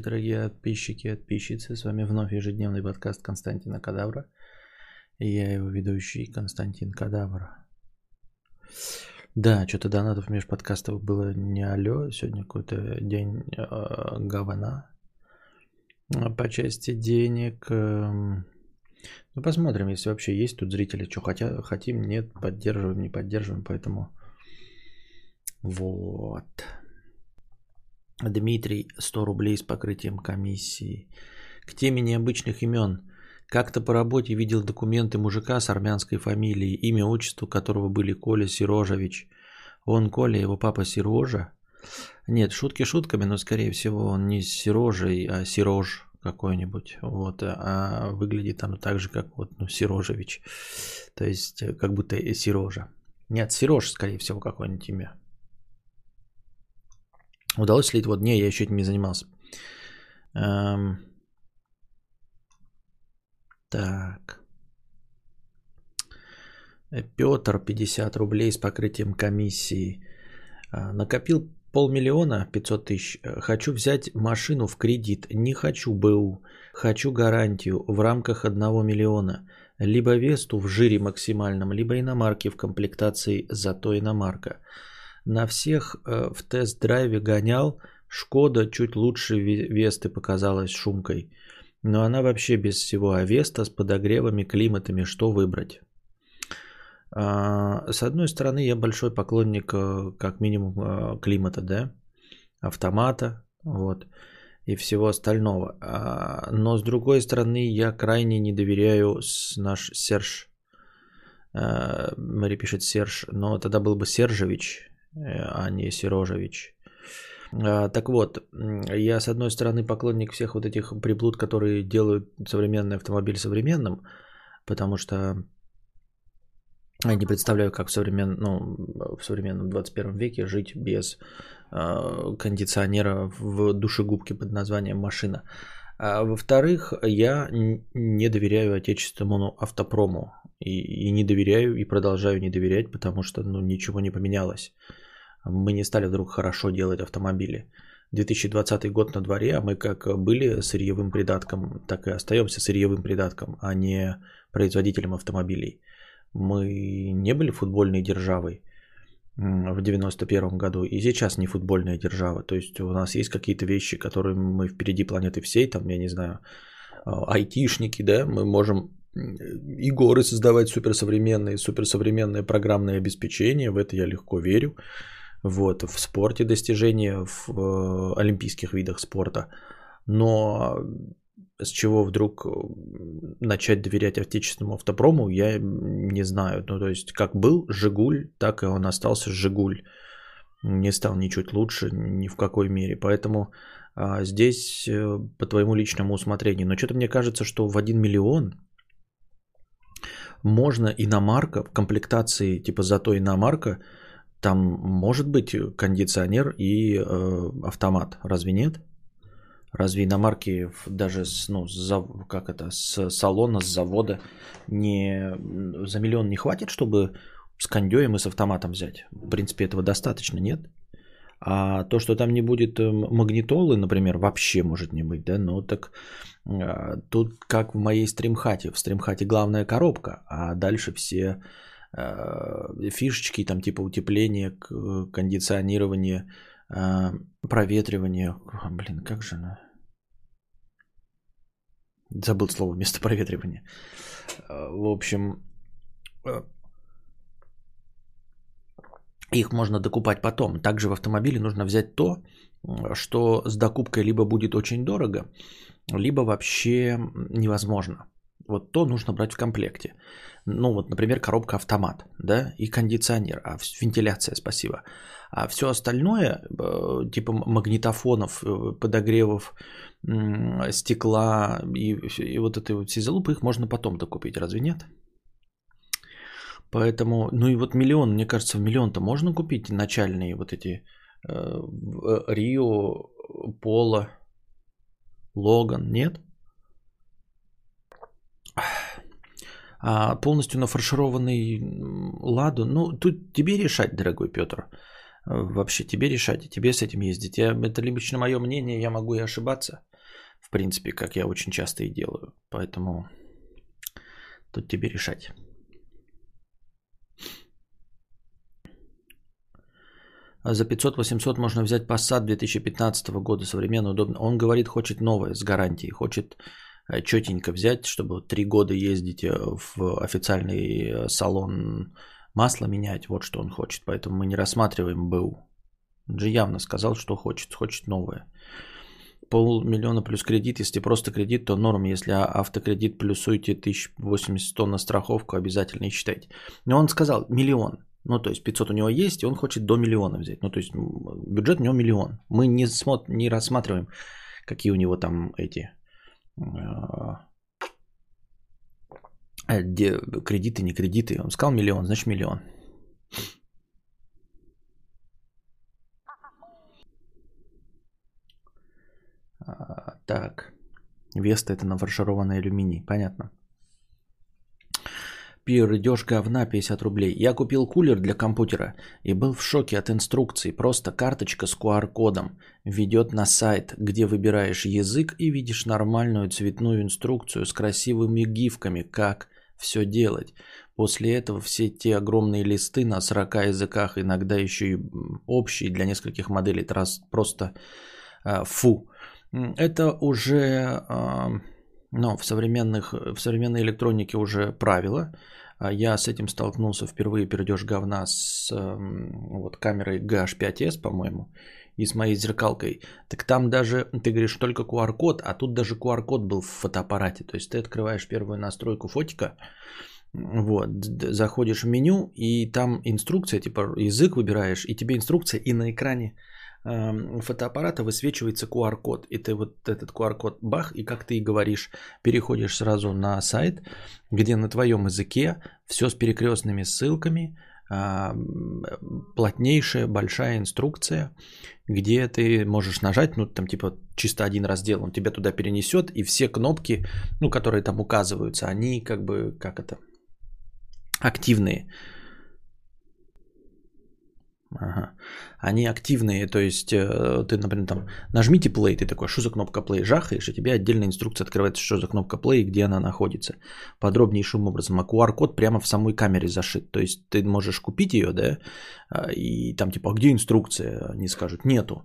Дорогие подписчики и подписчицы, с вами вновь ежедневный подкаст Константина Кадавра. И я его ведущий Константин Кадавр. Да, что-то донатов между подкастов было не алё. Сегодня какой-то день э, говна. По части денег... Э, ну, посмотрим, если вообще есть тут зрители, что хотя, хотим, нет, поддерживаем, не поддерживаем, поэтому... Вот. Дмитрий, 100 рублей с покрытием комиссии. К теме необычных имен. Как-то по работе видел документы мужика с армянской фамилией, имя, отчество которого были Коля Сирожевич. Он Коля, его папа Сирожа. Нет, шутки шутками, но скорее всего он не Сирожей, а Сирож какой-нибудь. Вот, а выглядит оно так же, как вот, ну, Сирожевич. То есть, как будто Сирожа. Нет, Сирож, скорее всего, какое-нибудь имя. Удалось ли это? Вот, не, я еще этим не занимался. Эм... Так. Петр, 50 рублей с покрытием комиссии. А, накопил полмиллиона, 500 тысяч. Хочу взять машину в кредит. Не хочу БУ. Хочу гарантию в рамках 1 миллиона. Либо Весту в жире максимальном, либо иномарки в комплектации зато иномарка. На всех э, в тест-драйве гонял. Шкода чуть лучше Весты показалась шумкой. Но она вообще без всего. А Веста с подогревами, климатами, что выбрать? А, с одной стороны, я большой поклонник, э, как минимум, э, климата, да, автомата, вот, и всего остального. А, но с другой стороны, я крайне не доверяю наш Серж. Мари пишет Серж, но тогда был бы Сержевич, а не Серожевич. А, так вот, я с одной стороны поклонник всех вот этих приблуд, которые делают современный автомобиль современным, потому что я не представляю, как в, современ... ну, в современном 21 веке жить без э, кондиционера в душегубке под названием машина. А во-вторых, я не доверяю отечественному автопрому. И, и не доверяю, и продолжаю не доверять, потому что ну, ничего не поменялось мы не стали вдруг хорошо делать автомобили. 2020 год на дворе, а мы как были сырьевым придатком, так и остаемся сырьевым придатком, а не производителем автомобилей. Мы не были футбольной державой в 91 году и сейчас не футбольная держава. То есть у нас есть какие-то вещи, которые мы впереди планеты всей, там, я не знаю, а, айтишники, да, мы можем и горы создавать суперсовременные, суперсовременное программное обеспечение, в это я легко верю вот, в спорте достижения, в э, олимпийских видах спорта. Но с чего вдруг начать доверять отечественному автопрому, я не знаю. Ну, то есть, как был Жигуль, так и он остался Жигуль. Не стал ничуть лучше ни в какой мере. Поэтому а, здесь э, по твоему личному усмотрению. Но что-то мне кажется, что в 1 миллион можно иномарка в комплектации типа зато иномарка – там может быть кондиционер и э, автомат, разве нет? Разве иномарки даже с, ну, с, как это, с салона, с завода не, за миллион не хватит, чтобы с кондеем и с автоматом взять? В принципе, этого достаточно, нет? А то, что там не будет э, магнитолы, например, вообще может не быть, да, ну так э, тут как в моей стримхате. В стримхате главная коробка, а дальше все Э, фишечки, там типа утепление, кондиционирование, э, проветривание. Блин, как же она? Забыл слово вместо проветривания. Э, в общем, их можно докупать потом. Также в автомобиле нужно взять то, что с докупкой либо будет очень дорого, либо вообще невозможно. Вот то нужно брать в комплекте. Ну вот, например, коробка автомат, да, и кондиционер, а вентиляция, спасибо. А все остальное, э, типа магнитофонов, э, подогревов, стекла и, и вот этой вот всей залупы, их можно потом докупить, разве нет? Поэтому, ну и вот миллион, мне кажется, в миллион-то можно купить начальные вот эти э, Рио, Поло, Логан, нет? А полностью нафаршированный ладу, ну тут тебе решать, дорогой Петр. вообще тебе решать, тебе с этим ездить. Я, это лично мое мнение, я могу и ошибаться, в принципе, как я очень часто и делаю. Поэтому тут тебе решать. За 500-800 можно взять Passat 2015 года, современно, удобно. Он говорит, хочет новое, с гарантией, хочет четенько взять, чтобы три года ездить э, в официальный э, салон масло менять, вот что он хочет. Поэтому мы не рассматриваем БУ. Он же явно сказал, что хочет, хочет новое. Полмиллиона плюс кредит, если просто кредит, то норм, если автокредит плюсуете 1080-100 на страховку, обязательно и считайте. Но он сказал миллион, ну, то есть 500 у него есть, и он хочет до миллиона взять. Ну, то есть бюджет у него миллион. Мы не, смотр, не рассматриваем, какие у него там эти а, где кредиты, не кредиты. Он сказал миллион, значит миллион. А, так. Веста это нафаршированный алюминий. Понятно. Пир, идешь говна 50 рублей. Я купил кулер для компьютера и был в шоке от инструкции. Просто карточка с QR-кодом ведет на сайт, где выбираешь язык и видишь нормальную цветную инструкцию с красивыми гифками, как все делать. После этого все те огромные листы на 40 языках, иногда еще и общие для нескольких моделей, просто э, фу. Это уже э, но в, современных, в современной электронике уже правило. А я с этим столкнулся впервые перейдешь говна с вот, камерой GH5S, по-моему, и с моей зеркалкой. Так там даже, ты говоришь, только QR-код, а тут даже QR-код был в фотоаппарате. То есть ты открываешь первую настройку фотика, вот, заходишь в меню, и там инструкция, типа язык выбираешь, и тебе инструкция, и на экране фотоаппарата высвечивается QR-код. И ты вот этот QR-код бах, и как ты и говоришь, переходишь сразу на сайт, где на твоем языке все с перекрестными ссылками, плотнейшая большая инструкция, где ты можешь нажать, ну там типа чисто один раздел, он тебя туда перенесет, и все кнопки, ну которые там указываются, они как бы, как это, активные. Ага. Они активные, то есть э, ты, например, там нажмите play, ты такой, что за кнопка play, жахаешь, и тебе отдельная инструкция открывается, что за кнопка play и где она находится. Подробнейшим образом. А QR-код прямо в самой камере зашит. То есть ты можешь купить ее, да, а, и там типа, а где инструкция? Они скажут, нету.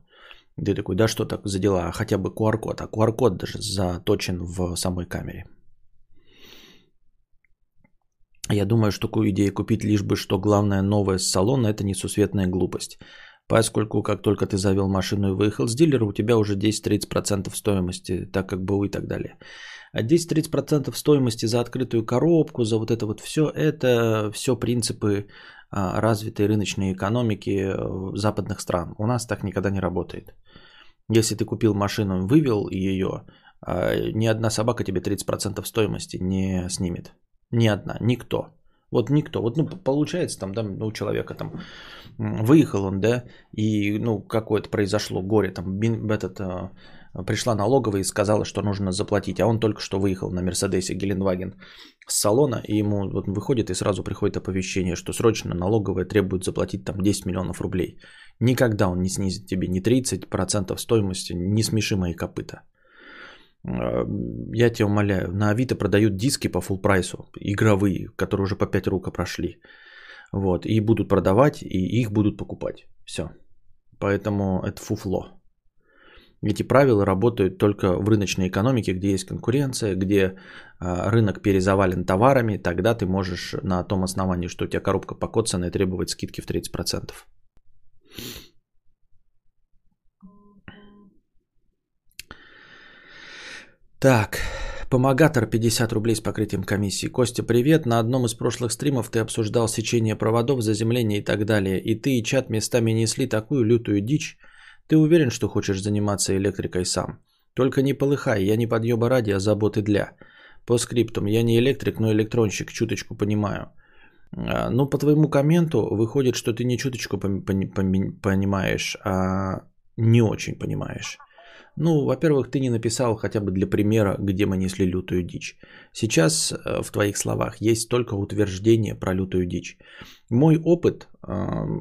Ты такой, да что так за дела, хотя бы QR-код. А QR-код даже заточен в самой камере. Я думаю, что идею купить лишь бы, что главное новое с салона – это несусветная глупость. Поскольку как только ты завел машину и выехал с дилера, у тебя уже 10-30% стоимости, так как БУ и так далее. А 10-30% стоимости за открытую коробку, за вот это вот все, это все принципы а, развитой рыночной экономики э, западных стран. У нас так никогда не работает. Если ты купил машину, вывел ее, а, ни одна собака тебе 30% стоимости не снимет. Ни одна, никто. Вот никто. Вот, ну, получается, там, да, ну, у человека там выехал он, да, и, ну, какое-то произошло горе, там, этот, а, пришла налоговая и сказала, что нужно заплатить, а он только что выехал на Мерседесе Гелендваген с салона, и ему вот выходит и сразу приходит оповещение, что срочно налоговая требует заплатить там 10 миллионов рублей. Никогда он не снизит тебе ни 30% стоимости, не смеши мои копыта. Я тебя умоляю, на Авито продают диски по full прайсу, игровые, которые уже по 5 рука прошли. Вот, и будут продавать, и их будут покупать. Все. Поэтому это фуфло. Эти правила работают только в рыночной экономике, где есть конкуренция, где а, рынок перезавален товарами, тогда ты можешь на том основании, что у тебя коробка покоцанная, требовать скидки в 30%. Так, помогатор 50 рублей с покрытием комиссии. Костя, привет. На одном из прошлых стримов ты обсуждал сечение проводов, заземление и так далее. И ты и чат местами несли такую лютую дичь. Ты уверен, что хочешь заниматься электрикой сам? Только не полыхай, я не подъеба ради, а заботы для. По скриптум, я не электрик, но электронщик, чуточку понимаю. А, ну, по твоему комменту выходит, что ты не чуточку понимаешь, а не очень понимаешь. Ну, во-первых, ты не написал хотя бы для примера, где мы несли лютую дичь. Сейчас э, в твоих словах есть только утверждение про лютую дичь. Мой опыт э,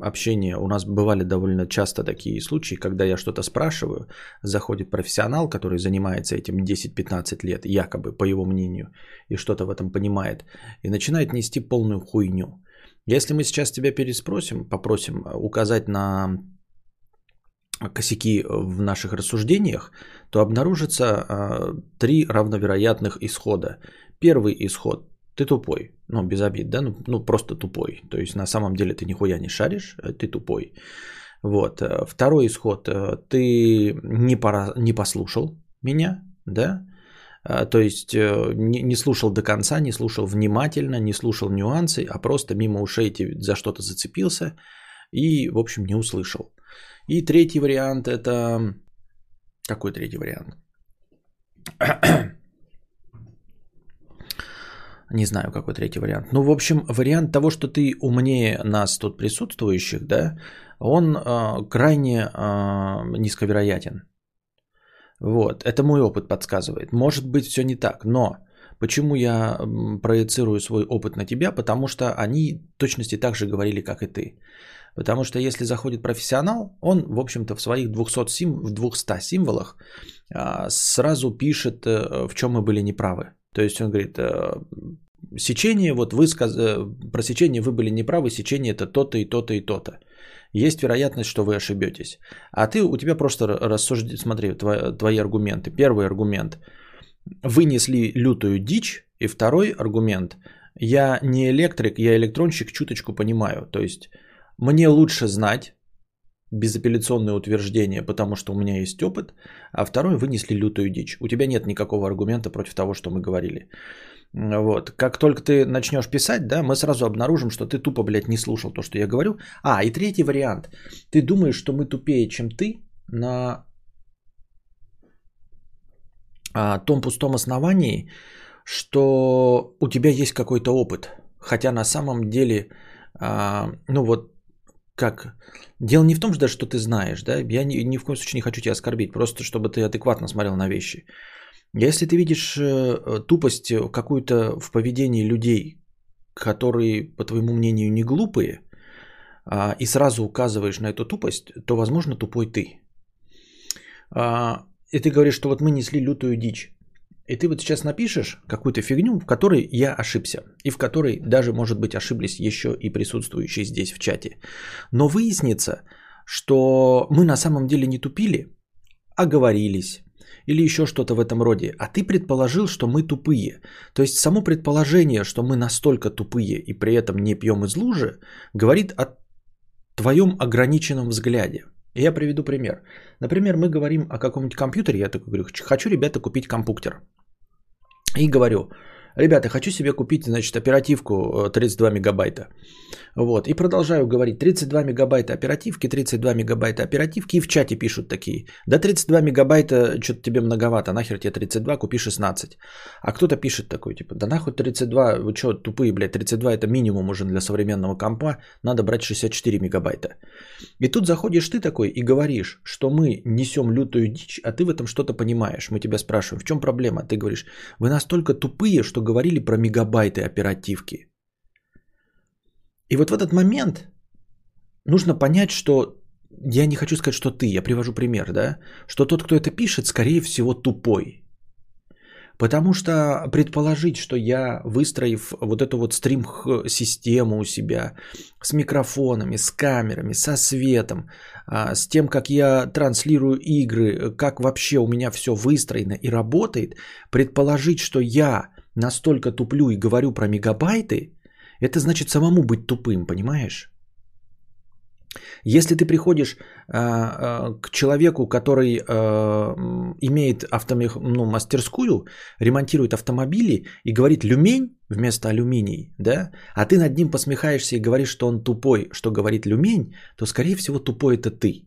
общения, у нас бывали довольно часто такие случаи, когда я что-то спрашиваю, заходит профессионал, который занимается этим 10-15 лет, якобы, по его мнению, и что-то в этом понимает, и начинает нести полную хуйню. Если мы сейчас тебя переспросим, попросим э, указать на косяки в наших рассуждениях, то обнаружится э, три равновероятных исхода. Первый исход – ты тупой, ну без обид, да, ну, ну просто тупой. То есть на самом деле ты нихуя не шаришь, э, ты тупой. Вот. Э, второй исход – ты не, пора, не послушал меня, да, то есть не, не слушал до конца, не слушал внимательно, не слушал нюансы, а просто мимо ушей за что-то зацепился и, в общем, не услышал. И третий вариант это... Какой третий вариант? Не знаю, какой третий вариант. Ну, в общем, вариант того, что ты умнее нас тут присутствующих, да, он э, крайне э, низковероятен. Вот, это мой опыт подсказывает. Может быть, все не так, но почему я проецирую свой опыт на тебя? Потому что они точности так же говорили, как и ты. Потому что если заходит профессионал, он, в общем-то, в своих 200, сим, в 200 символах а, сразу пишет, э, в чем мы были неправы. То есть он говорит, э, сечение, вот вы сказ... Э, про сечение вы были неправы, сечение это то-то и то-то и то-то. Есть вероятность, что вы ошибетесь. А ты, у тебя просто рассуждение, смотри, твои, твои аргументы. Первый аргумент. Вынесли лютую дичь. И второй аргумент. Я не электрик, я электронщик, чуточку понимаю. То есть мне лучше знать безапелляционное утверждение, потому что у меня есть опыт, а второй вынесли лютую дичь. У тебя нет никакого аргумента против того, что мы говорили. Вот. Как только ты начнешь писать, да, мы сразу обнаружим, что ты тупо, блядь, не слушал то, что я говорю. А, и третий вариант. Ты думаешь, что мы тупее, чем ты на а, том пустом основании, что у тебя есть какой-то опыт. Хотя на самом деле, а, ну вот как? Дело не в том, что, что ты знаешь, да, я ни, ни в коем случае не хочу тебя оскорбить, просто чтобы ты адекватно смотрел на вещи. Если ты видишь э, тупость какую-то в поведении людей, которые, по твоему мнению, не глупые, а, и сразу указываешь на эту тупость, то, возможно, тупой ты. А, и ты говоришь, что вот мы несли лютую дичь. И ты вот сейчас напишешь какую-то фигню, в которой я ошибся. И в которой даже, может быть, ошиблись еще и присутствующие здесь в чате. Но выяснится, что мы на самом деле не тупили, а говорились. Или еще что-то в этом роде. А ты предположил, что мы тупые. То есть само предположение, что мы настолько тупые и при этом не пьем из лужи, говорит о твоем ограниченном взгляде. Я приведу пример. Например, мы говорим о каком-нибудь компьютере, я такой говорю, хочу, ребята, купить компьютер. И говорю, ребята, хочу себе купить, значит, оперативку 32 э, мегабайта. Вот, и продолжаю говорить, 32 мегабайта оперативки, 32 мегабайта оперативки, и в чате пишут такие, да 32 мегабайта, что-то тебе многовато, нахер тебе 32, купи 16. А кто-то пишет такой, типа, да нахуй 32, вы что, тупые, блядь, 32 это минимум уже для современного компа, надо брать 64 мегабайта. И тут заходишь ты такой и говоришь, что мы несем лютую дичь, а ты в этом что-то понимаешь. Мы тебя спрашиваем, в чем проблема? Ты говоришь, вы настолько тупые, что говорили про мегабайты оперативки. И вот в этот момент нужно понять, что я не хочу сказать, что ты, я привожу пример, да, что тот, кто это пишет, скорее всего, тупой. Потому что предположить, что я, выстроив вот эту вот стрим-систему у себя с микрофонами, с камерами, со светом, а, с тем, как я транслирую игры, как вообще у меня все выстроено и работает, предположить, что я настолько туплю и говорю про мегабайты, это значит самому быть тупым, понимаешь? Если ты приходишь э, э, к человеку, который э, имеет автомех... ну, мастерскую, ремонтирует автомобили и говорит люмень вместо алюминий, да, а ты над ним посмехаешься и говоришь, что он тупой, что говорит люмень, то скорее всего тупой это ты.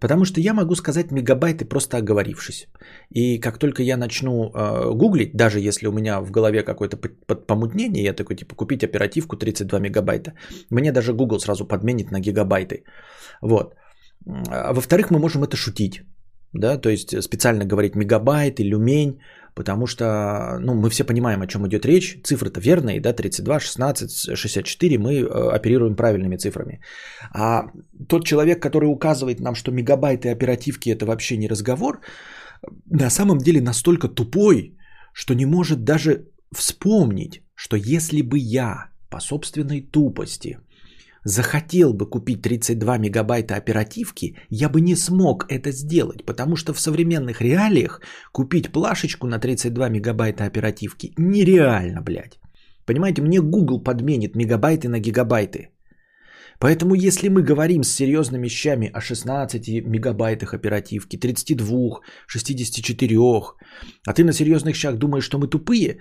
Потому что я могу сказать мегабайты просто оговорившись. И как только я начну э, гуглить, даже если у меня в голове какое-то помутнение, я такой типа купить оперативку 32 мегабайта, мне даже Google сразу подменит на гигабайты. Вот. А во-вторых, мы можем это шутить. да, то есть специально говорить мегабайт и люмень, потому что, ну, мы все понимаем, о чем идет речь, цифры-то верные, да, 32, 16, 64, мы э, оперируем правильными цифрами. А тот человек, который указывает нам, что мегабайты оперативки это вообще не разговор, на самом деле настолько тупой, что не может даже вспомнить, что если бы я по собственной тупости захотел бы купить 32 мегабайта оперативки, я бы не смог это сделать, потому что в современных реалиях купить плашечку на 32 мегабайта оперативки нереально, блядь. Понимаете, мне Google подменит мегабайты на гигабайты. Поэтому если мы говорим с серьезными вещами о 16 мегабайтах оперативки, 32, 64, а ты на серьезных вещах думаешь, что мы тупые,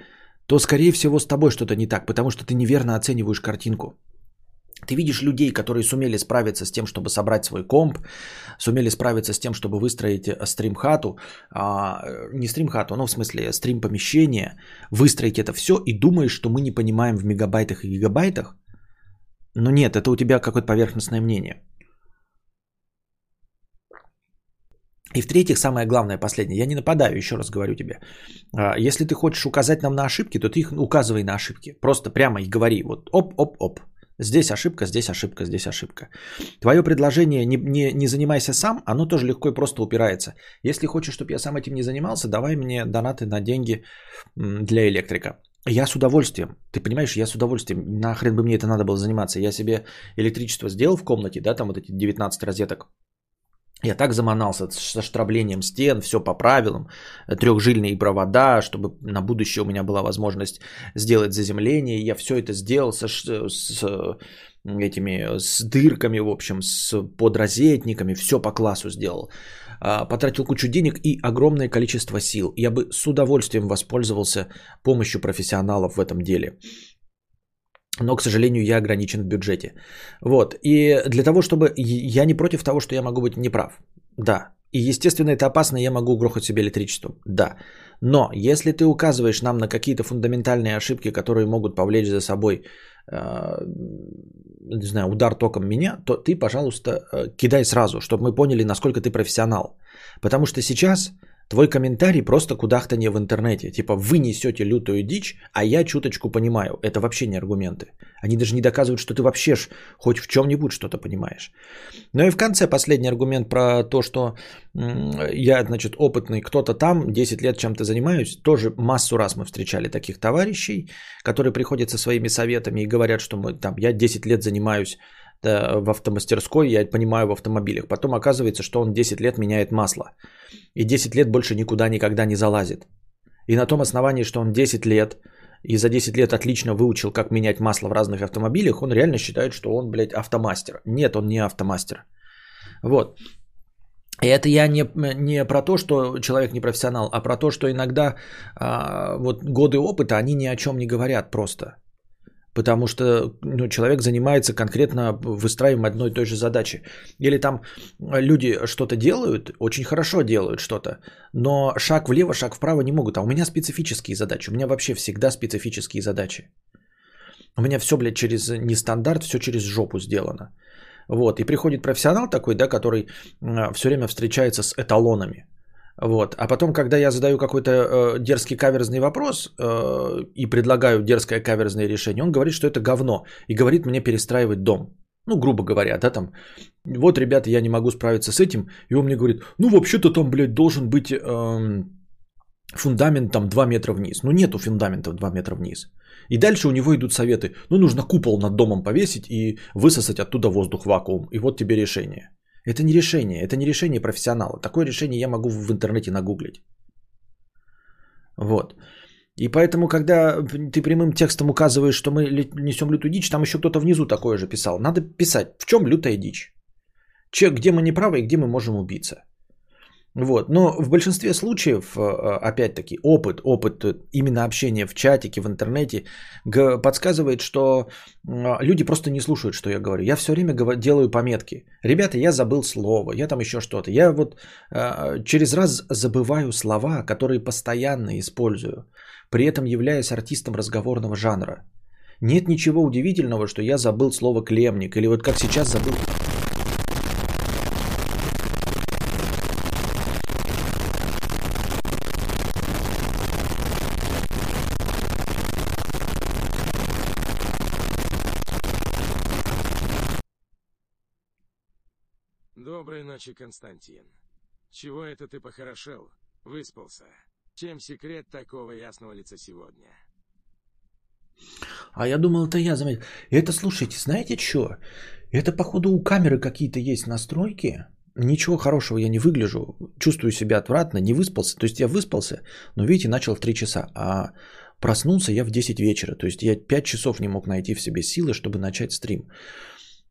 то скорее всего с тобой что-то не так, потому что ты неверно оцениваешь картинку. Ты видишь людей, которые сумели справиться с тем, чтобы собрать свой комп, сумели справиться с тем, чтобы выстроить э, стрим-хату, а, не стрим-хату, но в смысле стрим-помещение, выстроить это все и думаешь, что мы не понимаем в мегабайтах и гигабайтах. Но нет, это у тебя какое-то поверхностное мнение. И в-третьих, самое главное, последнее, я не нападаю, еще раз говорю тебе. А, если ты хочешь указать нам на ошибки, то ты их указывай на ошибки. Просто прямо и говори, вот оп-оп-оп. Здесь ошибка, здесь ошибка, здесь ошибка. Твое предложение не, не, не занимайся сам, оно тоже легко и просто упирается. Если хочешь, чтобы я сам этим не занимался, давай мне донаты на деньги для электрика. Я с удовольствием. Ты понимаешь, я с удовольствием. Нахрен бы мне это надо было заниматься. Я себе электричество сделал в комнате, да, там вот эти 19 розеток. Я так заманался со штраблением стен, все по правилам, трехжильные провода, чтобы на будущее у меня была возможность сделать заземление. Я все это сделал со, с этими с дырками, в общем, с подрозетниками, все по классу сделал. А, потратил кучу денег и огромное количество сил. Я бы с удовольствием воспользовался помощью профессионалов в этом деле но, к сожалению, я ограничен в бюджете. Вот. И для того, чтобы... Я не против того, что я могу быть неправ. Да. И, естественно, это опасно, я могу угрохать себе электричество. Да. Но если ты указываешь нам на какие-то фундаментальные ошибки, которые могут повлечь за собой, э, не знаю, удар током меня, то ты, пожалуйста, э, кидай сразу, чтобы мы поняли, насколько ты профессионал. Потому что сейчас Твой комментарий просто кудахтание в интернете. Типа вы несете лютую дичь, а я чуточку понимаю. Это вообще не аргументы. Они даже не доказывают, что ты вообще ж хоть в чем-нибудь что-то понимаешь. Ну и в конце последний аргумент про то, что я, значит, опытный, кто-то там, 10 лет чем-то занимаюсь. Тоже массу раз мы встречали таких товарищей, которые приходят со своими советами и говорят, что мы там, я 10 лет занимаюсь в автомастерской, я понимаю в автомобилях. Потом оказывается, что он 10 лет меняет масло. И 10 лет больше никуда никогда не залазит. И на том основании, что он 10 лет и за 10 лет отлично выучил, как менять масло в разных автомобилях, он реально считает, что он, блядь, автомастер. Нет, он не автомастер. Вот. И это я не, не про то, что человек не профессионал, а про то, что иногда а, вот годы опыта, они ни о чем не говорят просто. Потому что ну, человек занимается конкретно выстраиваем одной и той же задачи. Или там люди что-то делают, очень хорошо делают что-то, но шаг влево, шаг вправо не могут. А у меня специфические задачи. У меня вообще всегда специфические задачи. У меня все, блядь, через нестандарт, все через жопу сделано. Вот, и приходит профессионал такой, да, который все время встречается с эталонами. Вот. А потом, когда я задаю какой-то э, дерзкий каверзный вопрос э, и предлагаю дерзкое каверзное решение, он говорит, что это говно. И говорит мне перестраивать дом. Ну, грубо говоря, да, там. Вот, ребята, я не могу справиться с этим. И он мне говорит, ну, вообще-то там, блядь, должен быть э, фундамент там 2 метра вниз. Ну, нету фундамента 2 метра вниз. И дальше у него идут советы. Ну, нужно купол над домом повесить и высосать оттуда воздух вакуум. И вот тебе решение. Это не решение, это не решение профессионала. Такое решение я могу в интернете нагуглить. Вот. И поэтому, когда ты прямым текстом указываешь, что мы несем лютую дичь, там еще кто-то внизу такое же писал. Надо писать, в чем лютая дичь. Че, где мы неправы и где мы можем убиться. Вот. Но в большинстве случаев, э, опять-таки, опыт, опыт э, именно общения в чатике, в интернете подсказывает, что э, люди просто не слушают, что я говорю. Я все время делаю пометки. Ребята, я забыл слово, я там еще что-то. Я вот через раз забываю слова, которые постоянно использую, при этом являюсь артистом разговорного жанра. Нет ничего удивительного, что я забыл слово клемник, или вот как сейчас забыл ночи, Константин. Чего это ты похорошел? Выспался? Чем секрет такого ясного лица сегодня? А я думал, это я заметил. Это, слушайте, знаете что? Это, походу, у камеры какие-то есть настройки. Ничего хорошего я не выгляжу. Чувствую себя отвратно, не выспался. То есть я выспался, но, видите, начал в 3 часа. А проснулся я в 10 вечера. То есть я 5 часов не мог найти в себе силы, чтобы начать стрим.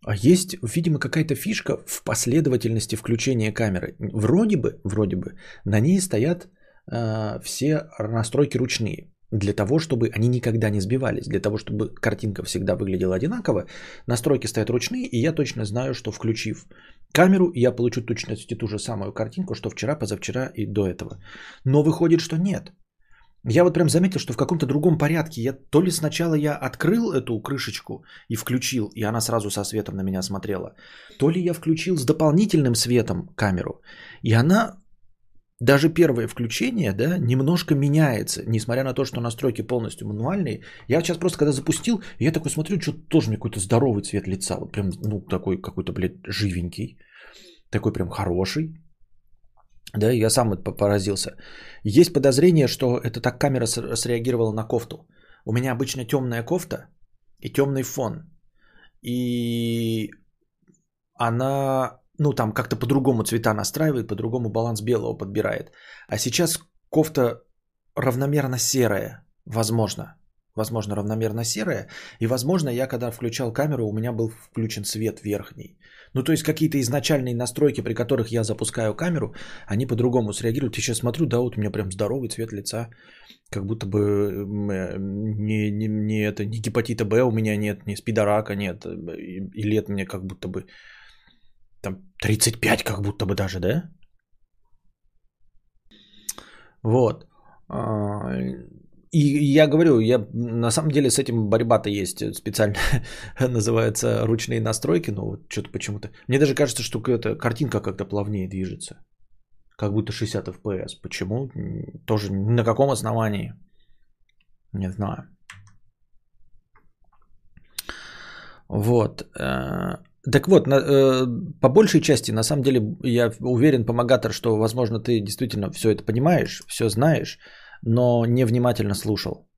А есть, видимо, какая-то фишка в последовательности включения камеры. Вроде бы, вроде бы, на ней стоят э, все настройки ручные. Для того, чтобы они никогда не сбивались, для того, чтобы картинка всегда выглядела одинаково, настройки стоят ручные, и я точно знаю, что включив камеру, я получу точности ту же самую картинку, что вчера, позавчера и до этого. Но выходит, что нет. Я вот прям заметил, что в каком-то другом порядке я то ли сначала я открыл эту крышечку и включил, и она сразу со светом на меня смотрела, то ли я включил с дополнительным светом камеру, и она даже первое включение, да, немножко меняется, несмотря на то, что настройки полностью мануальные. Я сейчас просто когда запустил, я такой смотрю, что тоже мне какой-то здоровый цвет лица, вот прям, ну, такой какой-то, блядь, живенький, такой прям хороший. Да, я сам поразился. Есть подозрение, что это так камера среагировала на кофту. У меня обычно темная кофта и темный фон. И она, ну там как-то по-другому цвета настраивает, по-другому баланс белого подбирает. А сейчас кофта равномерно серая, возможно. Возможно, равномерно серая. И, возможно, я когда включал камеру, у меня был включен свет верхний. Ну, то есть какие-то изначальные настройки, при которых я запускаю камеру, они по-другому среагируют. Я сейчас смотрю, да, вот у меня прям здоровый цвет лица, как будто бы э, не, не, не, это, не гепатита Б у меня нет, не спидорака нет, и лет мне как будто бы там 35 как будто бы даже, да? Вот. И я говорю, я на самом деле с этим борьба-то есть специально называется ручные настройки, но вот что-то почему-то. Мне даже кажется, что эта картинка как-то плавнее движется. Как будто 60 FPS. Почему? Тоже на каком основании? Не знаю. Вот. Э, так вот, э, по большей части, на самом деле, я уверен, помогатор, что, возможно, ты действительно все это понимаешь, все знаешь, но невнимательно слушал.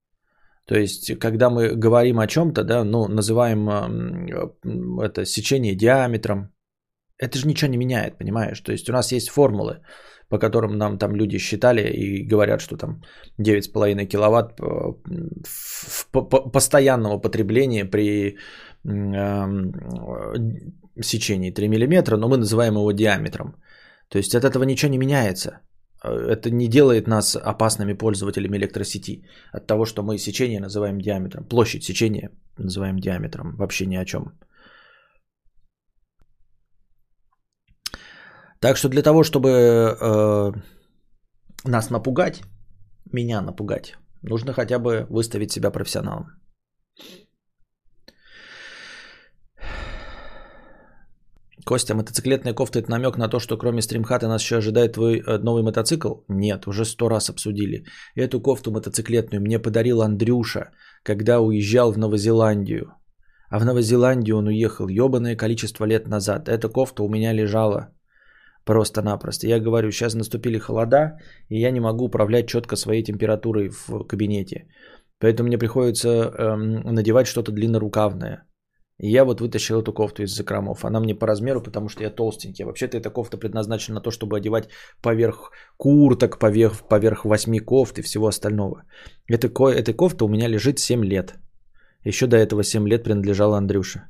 То есть, когда мы говорим о чем-то, да, ну, называем это сечение диаметром, это же ничего не меняет, понимаешь? То есть, у нас есть формулы, по которым нам там люди считали и говорят, что там 9,5 киловатт в постоянного потребления при сечении 3 мм, но мы называем его диаметром. То есть от этого ничего не меняется. Э, это не делает нас опасными пользователями электросети от того, что мы сечение называем диаметром. Площадь сечения называем диаметром. Вообще ни о чем. Так что для того, чтобы э, нас напугать, меня напугать, нужно хотя бы выставить себя профессионалом. Костя, мотоциклетная кофта – это намек на то, что кроме стримхата нас еще ожидает твой э, новый мотоцикл? Нет, уже сто раз обсудили. Эту кофту мотоциклетную мне подарил Андрюша, когда уезжал в Новозеландию. А в Новозеландию он уехал ебаное количество лет назад. Эта кофта у меня лежала просто-напросто. Я говорю, сейчас наступили холода, и я не могу управлять четко своей температурой в кабинете. Поэтому мне приходится эм, надевать что-то длиннорукавное. Я вот вытащил эту кофту из закромов. Она мне по размеру, потому что я толстенький. Вообще-то эта кофта предназначена на то, чтобы одевать поверх курток, поверх, поверх восьми кофт и всего остального. Эта, эта кофта у меня лежит 7 лет. Еще до этого 7 лет принадлежала Андрюше.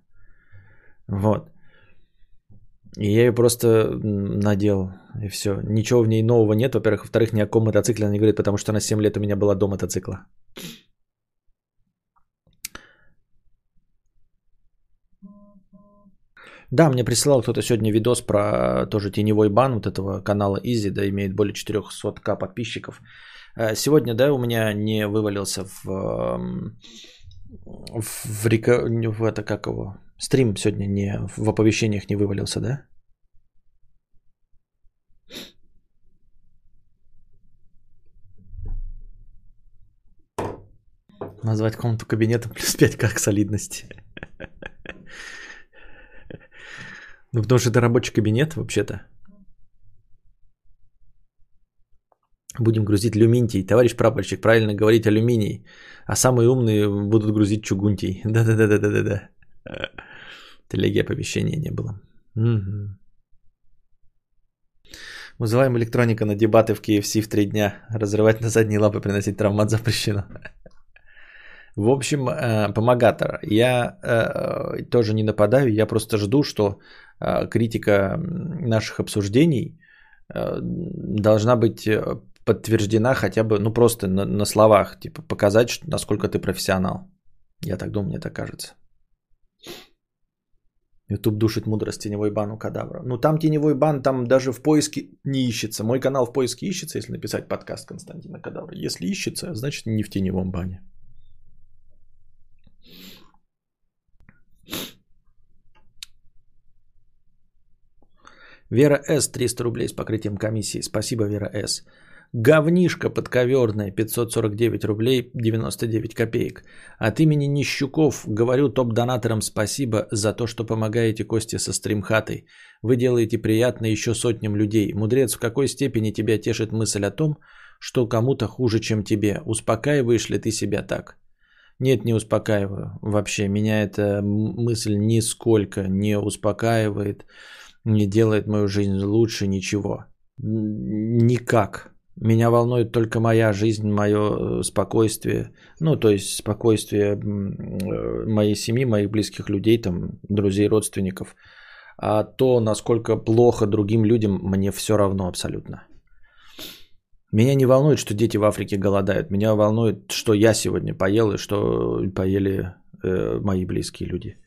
Вот. И я ее просто надел, и все. Ничего в ней нового нет. Во-первых, во-вторых, ни о ком мотоцикле она не говорит, потому что она 7 лет у меня была до мотоцикла. Да, мне присылал кто-то сегодня видос про тоже теневой бан вот этого канала Изи, да, имеет более 400к подписчиков. Э, сегодня, да, у меня не вывалился в, в, в, в это, как его, стрим сегодня не, в оповещениях не вывалился, да? Назвать комнату кабинетом плюс 5 как солидности. Ну, потому что это рабочий кабинет, вообще-то. Будем грузить люминтий. Товарищ прапорщик, правильно говорить алюминий. А самые умные будут грузить чугунтий. Да-да-да-да-да-да. Телеги оповещения не было. Угу. Вызываем электроника на дебаты в KFC в три дня. Разрывать на задние лапы, приносить травмат запрещено. В общем, э, помогатор. Я э, тоже не нападаю, я просто жду, что критика наших обсуждений должна быть подтверждена хотя бы, ну просто на, на словах, типа показать, насколько ты профессионал. Я так думаю, мне так кажется. YouTube душит мудрость теневой бан у кадавра. Ну там теневой бан, там даже в поиске не ищется. Мой канал в поиске ищется, если написать подкаст Константина Кадавра. Если ищется, значит не в теневом бане. Вера С. 300 рублей с покрытием комиссии. Спасибо, Вера С. Говнишка подковерная 549 рублей 99 копеек. От имени Нищуков говорю топ-донаторам спасибо за то, что помогаете Косте со стримхатой. Вы делаете приятно еще сотням людей. Мудрец, в какой степени тебя тешит мысль о том, что кому-то хуже, чем тебе? Успокаиваешь ли ты себя так? Нет, не успокаиваю. Вообще, меня эта мысль нисколько не успокаивает, не делает мою жизнь лучше, ничего. Никак. Меня волнует только моя жизнь, мое э, спокойствие. Ну, то есть спокойствие э, моей семьи, моих близких людей, там, друзей, родственников. А то, насколько плохо другим людям, мне все равно абсолютно. Меня не волнует, что дети в Африке голодают. Меня волнует, что я сегодня поел и что поели э, мои близкие люди.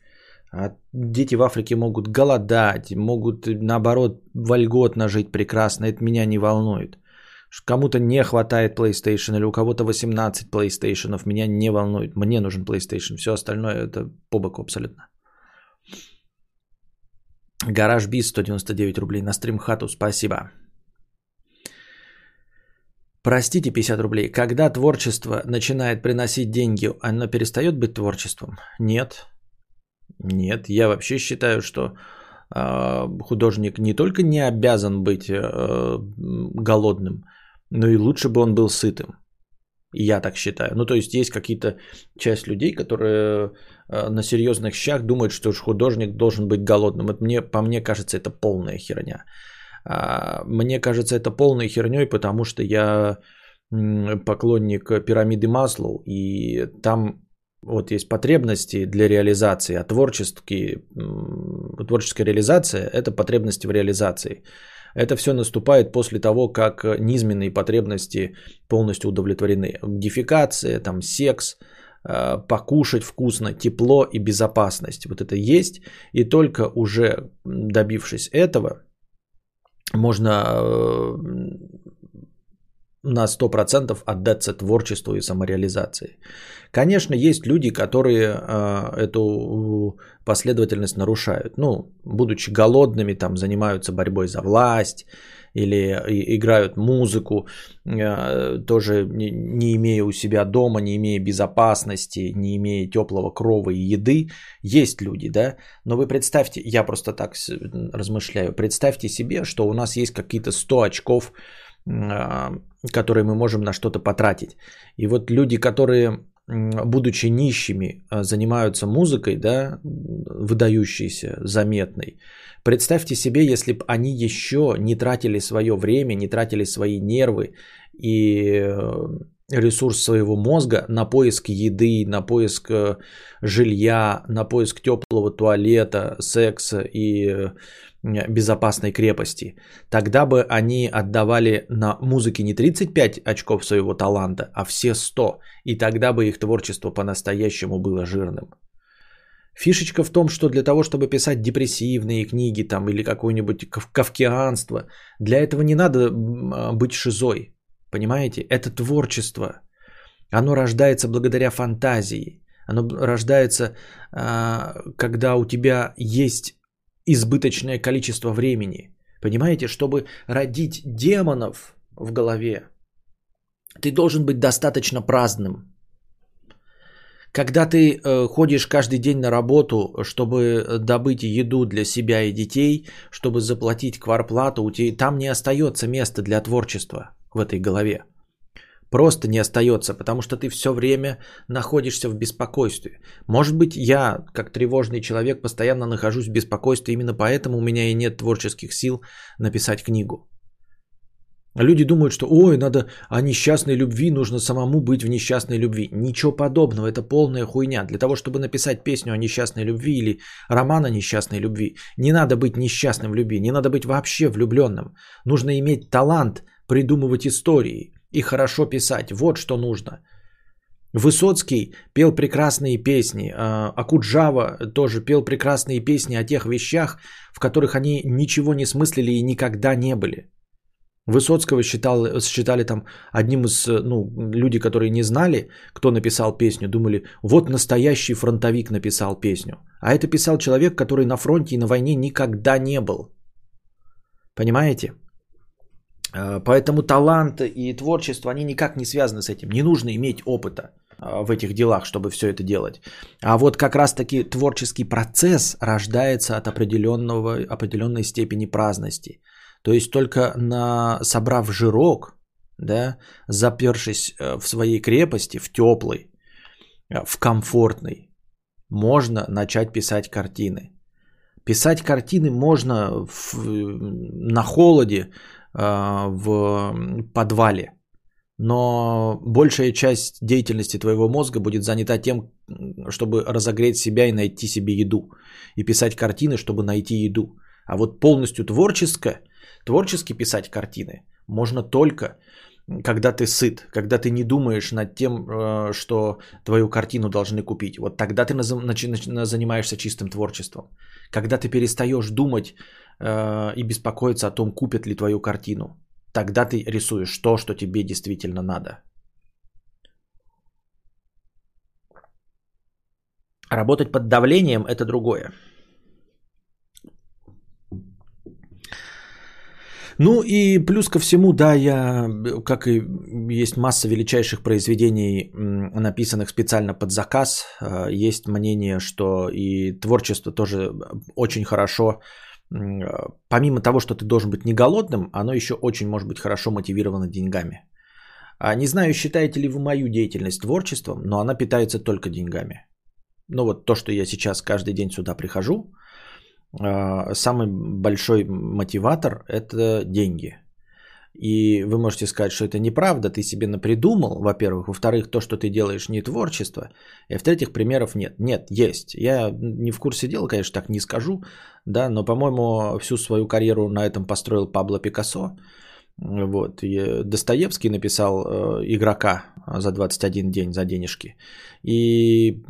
А дети в Африке могут голодать, могут наоборот вольготно жить прекрасно. Это меня не волнует. Кому-то не хватает PlayStation или у кого-то 18 PlayStation, меня не волнует. Мне нужен PlayStation. Все остальное это по боку абсолютно. Гараж Биз 199 рублей на стрим хату. Спасибо. Простите, 50 рублей. Когда творчество начинает приносить деньги, оно перестает быть творчеством? Нет. Нет. Я вообще считаю, что э, художник не только не обязан быть э, голодным, но и лучше бы он был сытым. Я так считаю. Ну, то есть есть какие-то часть людей, которые э, на серьезных щах думают, что художник должен быть голодным. Это мне, по мне кажется, это полная херня. А, мне кажется, это полной херней, потому что я поклонник пирамиды Маслоу, и там вот есть потребности для реализации, а творческие, творческая реализация – это потребности в реализации. Это все наступает после того, как низменные потребности полностью удовлетворены. Дефикация, там, секс, э, покушать вкусно, тепло и безопасность. Вот это есть. И только уже добившись этого, можно э, на 100% отдаться творчеству и самореализации. Конечно, есть люди, которые э, эту последовательность нарушают. Ну, будучи голодными, там занимаются борьбой за власть или играют музыку, э, тоже не, не имея у себя дома, не имея безопасности, не имея теплого крова и еды. Есть люди, да? Но вы представьте, я просто так размышляю, представьте себе, что у нас есть какие-то 100 очков а, которые мы можем на что-то потратить. И вот люди, которые, будучи нищими, а, занимаются музыкой, да, выдающейся, заметной, представьте себе, если бы они еще не тратили свое время, не тратили свои нервы и э, ресурс своего мозга на поиск еды, на поиск э, жилья, на поиск теплого туалета, секса и э, безопасной крепости. Тогда бы они отдавали на музыке не 35 очков своего таланта, а все 100. И тогда бы их творчество по-настоящему было жирным. Фишечка в том, что для того, чтобы писать депрессивные книги там, или какое-нибудь кавкианство, для этого не надо быть шизой. Понимаете? Это творчество. Оно рождается благодаря фантазии. Оно рождается, а, когда у тебя есть избыточное количество времени. Понимаете, чтобы родить демонов в голове, ты должен быть достаточно праздным. Когда ты э, ходишь каждый день на работу, чтобы добыть еду для себя и детей, чтобы заплатить кварплату, там не остается места для творчества. В этой голове. Просто не остается, потому что ты все время находишься в беспокойстве. Может быть, я, как тревожный человек, постоянно нахожусь в беспокойстве, именно поэтому у меня и нет творческих сил написать книгу. Люди думают, что ой, надо о несчастной любви, нужно самому быть в несчастной любви. Ничего подобного, это полная хуйня. Для того, чтобы написать песню о несчастной любви или роман о несчастной любви, не надо быть несчастным в любви, не надо быть вообще влюбленным. Нужно иметь талант придумывать истории и хорошо писать. Вот что нужно. Высоцкий пел прекрасные песни, а Акуджава тоже пел прекрасные песни о тех вещах, в которых они ничего не смыслили и никогда не были. Высоцкого считал, считали там одним из, ну, люди, которые не знали, кто написал песню, думали, вот настоящий фронтовик написал песню. А это писал человек, который на фронте и на войне никогда не был. Понимаете? А, поэтому талант и творчество, они никак не связаны с этим. Не нужно иметь опыта а, в этих делах, чтобы все это делать. А вот как раз-таки творческий процесс рождается от определенного, определенной степени праздности – то есть только на, собрав жирок, да, запершись э, в своей крепости, в теплой, э, в комфортной, можно начать писать картины. Писать картины можно в, на холоде э, в подвале, но большая часть деятельности твоего мозга будет занята тем, чтобы разогреть себя и найти себе еду. И писать картины, чтобы найти еду. А вот полностью творческое – Творчески писать картины можно только, когда ты сыт, когда ты не думаешь над тем, э, что твою картину должны купить. Вот тогда ты занимаешься чистым творчеством. Когда ты перестаешь думать э, и беспокоиться о том, купят ли твою картину, тогда ты рисуешь то, что тебе действительно надо. Работать под давлением – это другое. Ну и плюс ко всему, да, я, как и есть масса величайших произведений, написанных специально под заказ, э, есть мнение, что и творчество тоже очень хорошо, помимо того, что ты должен быть не голодным, оно еще очень может быть хорошо мотивировано деньгами. А не знаю, считаете ли вы мою деятельность творчеством, но она питается только деньгами. Ну вот то, что я сейчас каждый день сюда прихожу, самый большой мотиватор – это деньги. И вы можете сказать, что это неправда, ты себе напридумал, во-первых. Во-вторых, то, что ты делаешь, не творчество. И в-третьих, примеров нет. Нет, есть. Я не в курсе дела, конечно, так не скажу, да, но, по-моему, всю свою карьеру на этом построил Пабло Пикассо. Вот. И Достоевский написал э, игрока за 21 день за денежки. И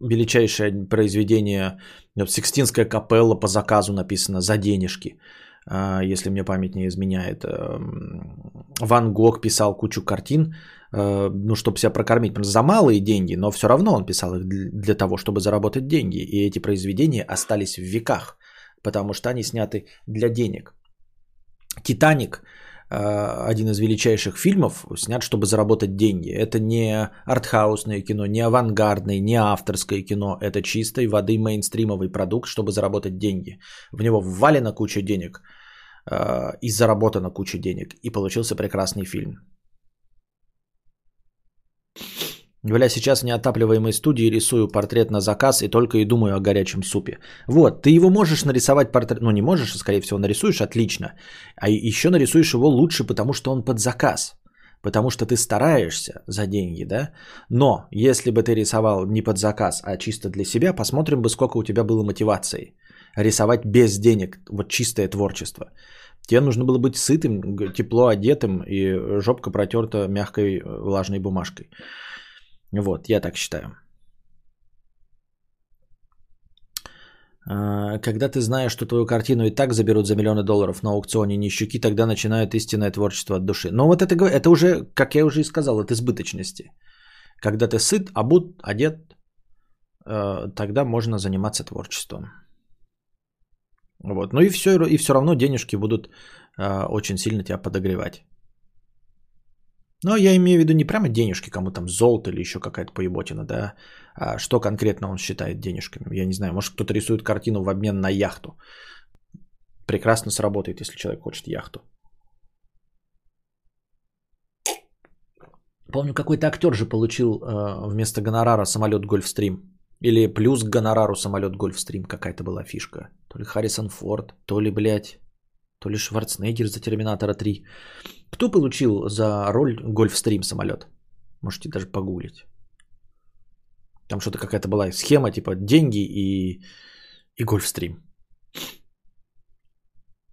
величайшее произведение Сикстинская капелла по заказу написано за денежки, а, если мне память не изменяет. Эм, Ван Гог писал кучу картин, э, ну, чтобы себя прокормить за малые деньги, но все равно он писал их для того, чтобы заработать деньги. И эти произведения остались в веках, потому что они сняты для денег. Титаник один из величайших фильмов, снят, чтобы заработать деньги. Это не артхаусное кино, не авангардное, не авторское кино. Это чистой воды мейнстримовый продукт, чтобы заработать деньги. В него ввалена куча денег э, и заработана куча денег. И получился прекрасный фильм. Бля, сейчас в неотапливаемой студии рисую портрет на заказ и только и думаю о горячем супе. Вот, ты его можешь нарисовать портрет, ну не можешь, а скорее всего нарисуешь, отлично. А еще нарисуешь его лучше, потому что он под заказ. Потому что ты стараешься за деньги, да? Но если бы ты рисовал не под заказ, а чисто для себя, посмотрим бы, сколько у тебя было мотивации. Рисовать без денег, вот чистое творчество. Тебе нужно было быть сытым, тепло одетым и жопка протерта мягкой э, влажной бумажкой. Вот, я так считаю. А, когда ты знаешь, что твою картину и так заберут за миллионы долларов на аукционе нищуки, тогда начинают истинное творчество от души. Но вот это, это уже, как я уже и сказал, от избыточности. Когда ты сыт, обут, одет, э, тогда можно заниматься творчеством. Вот. Ну и все, и все равно денежки будут э, очень сильно тебя подогревать. Но я имею в виду не прямо денежки, кому там золото или еще какая-то поеботина, да, а что конкретно он считает денежками. Я не знаю, может кто-то рисует картину в обмен на яхту. Прекрасно сработает, если человек хочет яхту. Помню, какой-то актер же получил э, вместо гонорара самолет Гольфстрим. Или плюс к гонорару самолет Гольфстрим какая-то была фишка. То ли Харрисон Форд, то ли, блядь, то ли Шварценеггер за Терминатора 3. Кто получил за роль Гольфстрим самолет? Можете даже погуглить. Там что-то какая-то была схема, типа деньги и, и Гольфстрим.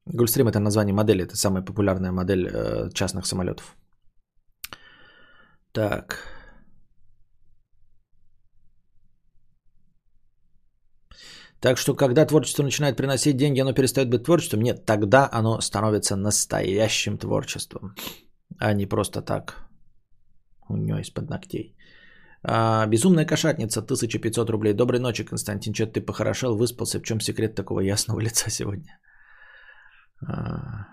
Гольфстрим это название модели, это самая популярная модель э, частных самолетов. Так. Так что, когда творчество начинает приносить деньги, оно перестает быть творчеством? Нет, тогда оно становится настоящим творчеством, а не просто так у нее из-под ногтей. А, безумная кошатница, 1500 рублей. Доброй ночи, Константин. Что ты похорошел, выспался? В чем секрет такого ясного лица сегодня? А...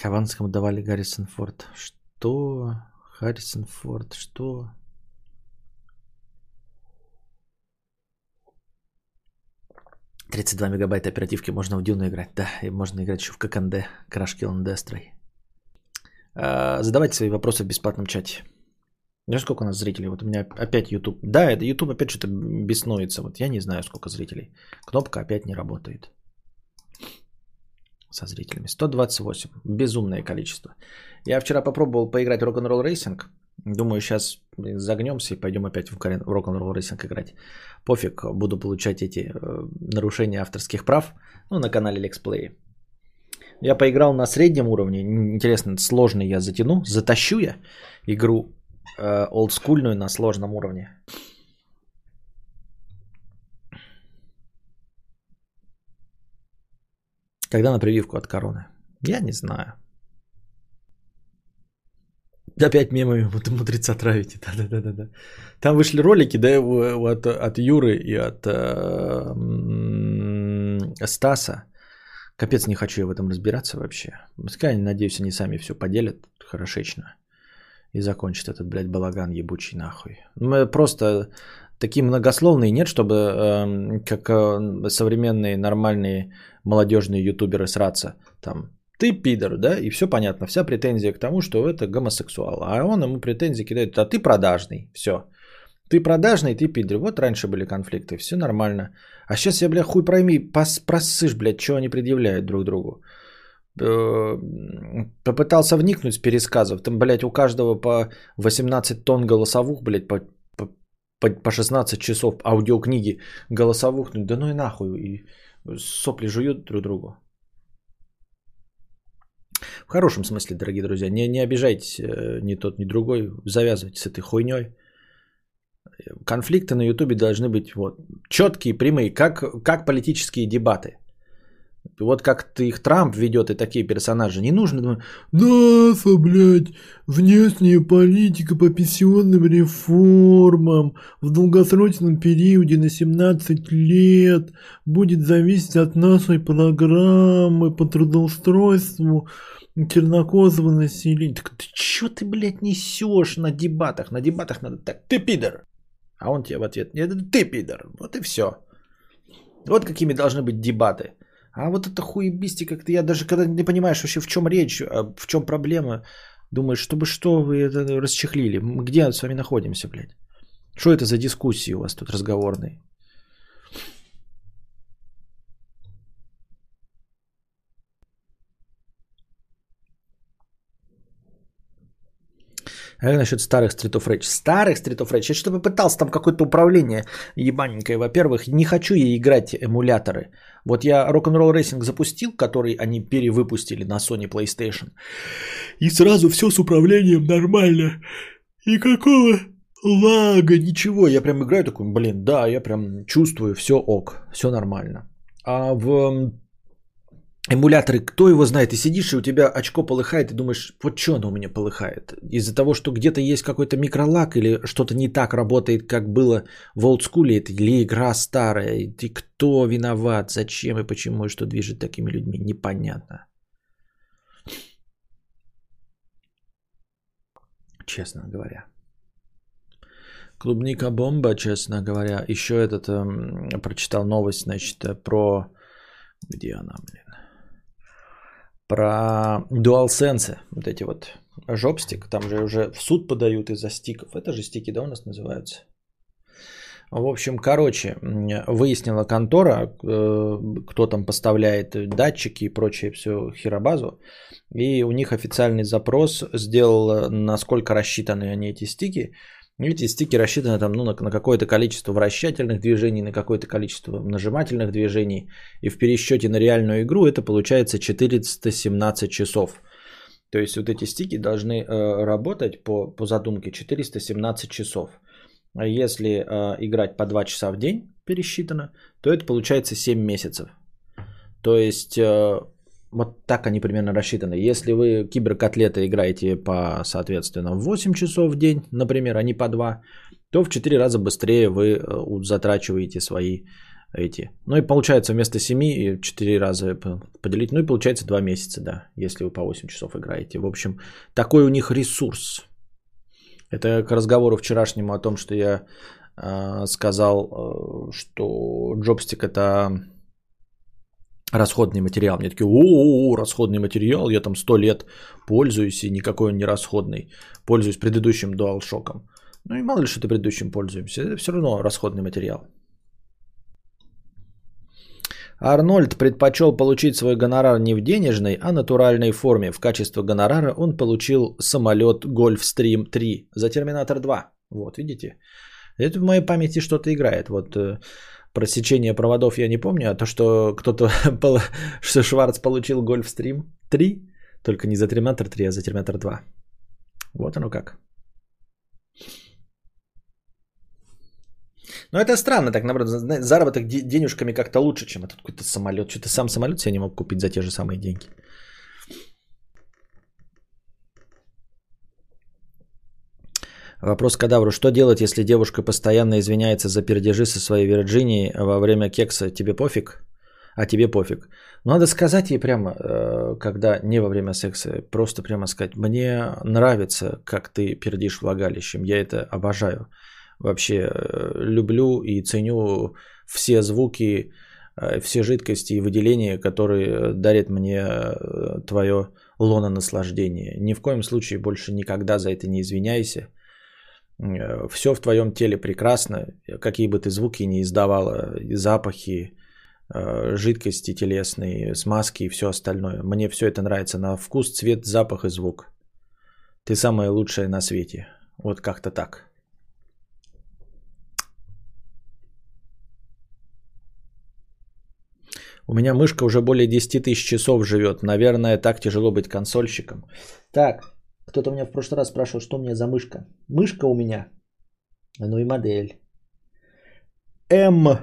Хованскому давали Гаррисон Форд. Что? Харрисон Форд, что? Тридцать два мегабайта оперативки можно в Дюну играть. Да, и можно играть еще в ККНД, and Destroy. А, задавайте свои вопросы в бесплатном чате. Знаешь, сколько у нас зрителей? Вот у меня опять YouTube. Да, это YouTube опять что-то беснуется. Вот я не знаю, сколько зрителей. Кнопка опять не работает. Со зрителями. 128. Безумное количество. Я вчера попробовал поиграть в Rock'n'Roll Racing. Думаю, сейчас загнемся и пойдем опять в Rock'n'Roll Racing играть. Пофиг, буду получать эти э, нарушения авторских прав. Ну, на канале Lexplay. Я поиграл на среднем уровне. Интересно, сложный я затяну. Затащу я игру э, олдскульную на сложном уровне. Когда на прививку от короны? Я не знаю. Опять мемами мудреца травите. Да-да-да. Там вышли ролики, да, от, от Юры и от э, Стаса. Капец, не хочу я в этом разбираться вообще. Пускай, надеюсь, они сами все поделят хорошечно. И закончат этот, блядь, балаган ебучий нахуй. Мы просто такие многословные нет, чтобы э, как э, современные нормальные молодежные ютуберы сраться. Там, ты пидор, да, и все понятно. Вся претензия к тому, что это гомосексуал. А он ему претензии кидает, а ты продажный. Все. Ты продажный, ты пидор. Вот раньше были конфликты, все нормально. А сейчас я, бля, хуй пройми, пос, просышь, блядь, что они предъявляют друг другу. Э, попытался вникнуть с пересказов. Там, блядь, у каждого по 18 тонн голосовух, блядь, по, по, по 16 часов аудиокниги голосовух. Ну, да ну и нахуй. И сопли жуют друг другу. В хорошем смысле, дорогие друзья. Не, не обижайтесь э, ни тот, ни другой. Завязывайте с этой хуйней конфликты на Ютубе должны быть вот, четкие, прямые, как, как политические дебаты. Вот как ты их Трамп ведет и такие персонажи. Не нужно НАСА, блядь, внешняя политика по пенсионным реформам в долгосрочном периоде на 17 лет будет зависеть от нашей программы по трудоустройству чернокожего населения. Так ты что ты, блядь, несешь на дебатах? На дебатах надо так, ты пидор. А он тебе в ответ, нет, ты пидор. Вот и все. Вот какими должны быть дебаты. А вот это хуебисти как-то, я даже когда не понимаешь вообще в чем речь, а в чем проблема, думаешь, чтобы что вы это расчехлили, где с вами находимся, блядь? Что это за дискуссии у вас тут разговорные? Как насчет старых Street of Rage? Старых Street of Rage? Я что-то попытался, там какое-то управление ебаненькое. Во-первых, не хочу я играть эмуляторы. Вот я Rock'n'Roll Racing запустил, который они перевыпустили на Sony PlayStation. И сразу все с управлением нормально. И какого лага, ничего. Я прям играю такой, блин, да, я прям чувствую, все ок, все нормально. А в эмуляторы, кто его знает, ты сидишь, и у тебя очко полыхает, и думаешь, вот что оно у меня полыхает? Из-за того, что где-то есть какой-то микролаг или что-то не так работает, как было в олдскуле, или игра старая, и ты кто виноват, зачем и почему, и что движет такими людьми, непонятно. Честно говоря. Клубника бомба, честно говоря. Еще этот эм, прочитал новость, значит, про... Где она, блин? Про DualSense, вот эти вот жопстик, там же уже в суд подают из-за стиков. Это же стики, да, у нас называются? В общем, короче, выяснила контора, э, кто там поставляет датчики и прочее все херобазу. И у них официальный запрос сделал, насколько рассчитаны они эти стики. Эти стики рассчитаны там, ну, на, на какое-то количество вращательных движений, на какое-то количество нажимательных движений. И в пересчете на реальную игру это получается 417 часов. То есть вот эти стики должны э, работать по, по задумке 417 часов. А если э, играть по 2 часа в день пересчитано, то это получается 7 месяцев. То есть э, вот так они примерно рассчитаны. Если вы киберкотлеты играете по, соответственно, 8 часов в день, например, а не по 2, то в 4 раза быстрее вы э, затрачиваете свои эти. Ну и получается вместо 7 и 4 раза поделить, ну и получается 2 месяца, да, если вы по 8 часов играете. В общем, такой у них ресурс. Это к разговору вчерашнему о том, что я э, сказал, э, что джобстик это расходный материал. Мне такие, о, расходный материал, я там 100 лет пользуюсь, и никакой он не расходный. Пользуюсь предыдущим DualShock. Ну и мало ли, что ты предыдущим пользуемся. Это все равно расходный материал. Арнольд предпочел получить свой гонорар не в денежной, а натуральной форме. В качестве гонорара он получил самолет Gulfstream 3 за Терминатор 2. Вот, видите? Это в моей памяти что-то играет. Вот э, про сечение проводов я не помню, а то, что кто-то, что Шварц получил Gulfstream 3, только не за Терминатор 3, а за Терминатор 2. Вот оно как. Но это странно, так наоборот, заработок денежками как-то лучше, чем этот какой-то самолет. Что-то сам самолет себе не мог купить за те же самые деньги. Вопрос кадавру. Что делать, если девушка постоянно извиняется за пердежи со своей Вирджинией во время кекса? Тебе пофиг? А тебе пофиг. Надо сказать ей прямо, э, когда не во время секса, просто прямо сказать, мне нравится, как ты пердишь влагалищем, я это обожаю. Вообще э, люблю и ценю все звуки, э, все жидкости и выделения, которые дарят мне твое лоно наслаждение. Ни в коем случае больше никогда за это не извиняйся. Э, Все в твоем теле прекрасно, какие бы ты звуки ни издавала, запахи, э, жидкости телесные, смазки и все остальное. Мне все это нравится на вкус, цвет, запах и звук. Ты самая лучшая на свете. Вот как-то так. У меня мышка уже более 10 тысяч часов живет. Наверное, так тяжело быть консольщиком. Так, кто-то меня в прошлый раз спрашивал, что у меня за мышка. Мышка у меня, ну и модель. М-У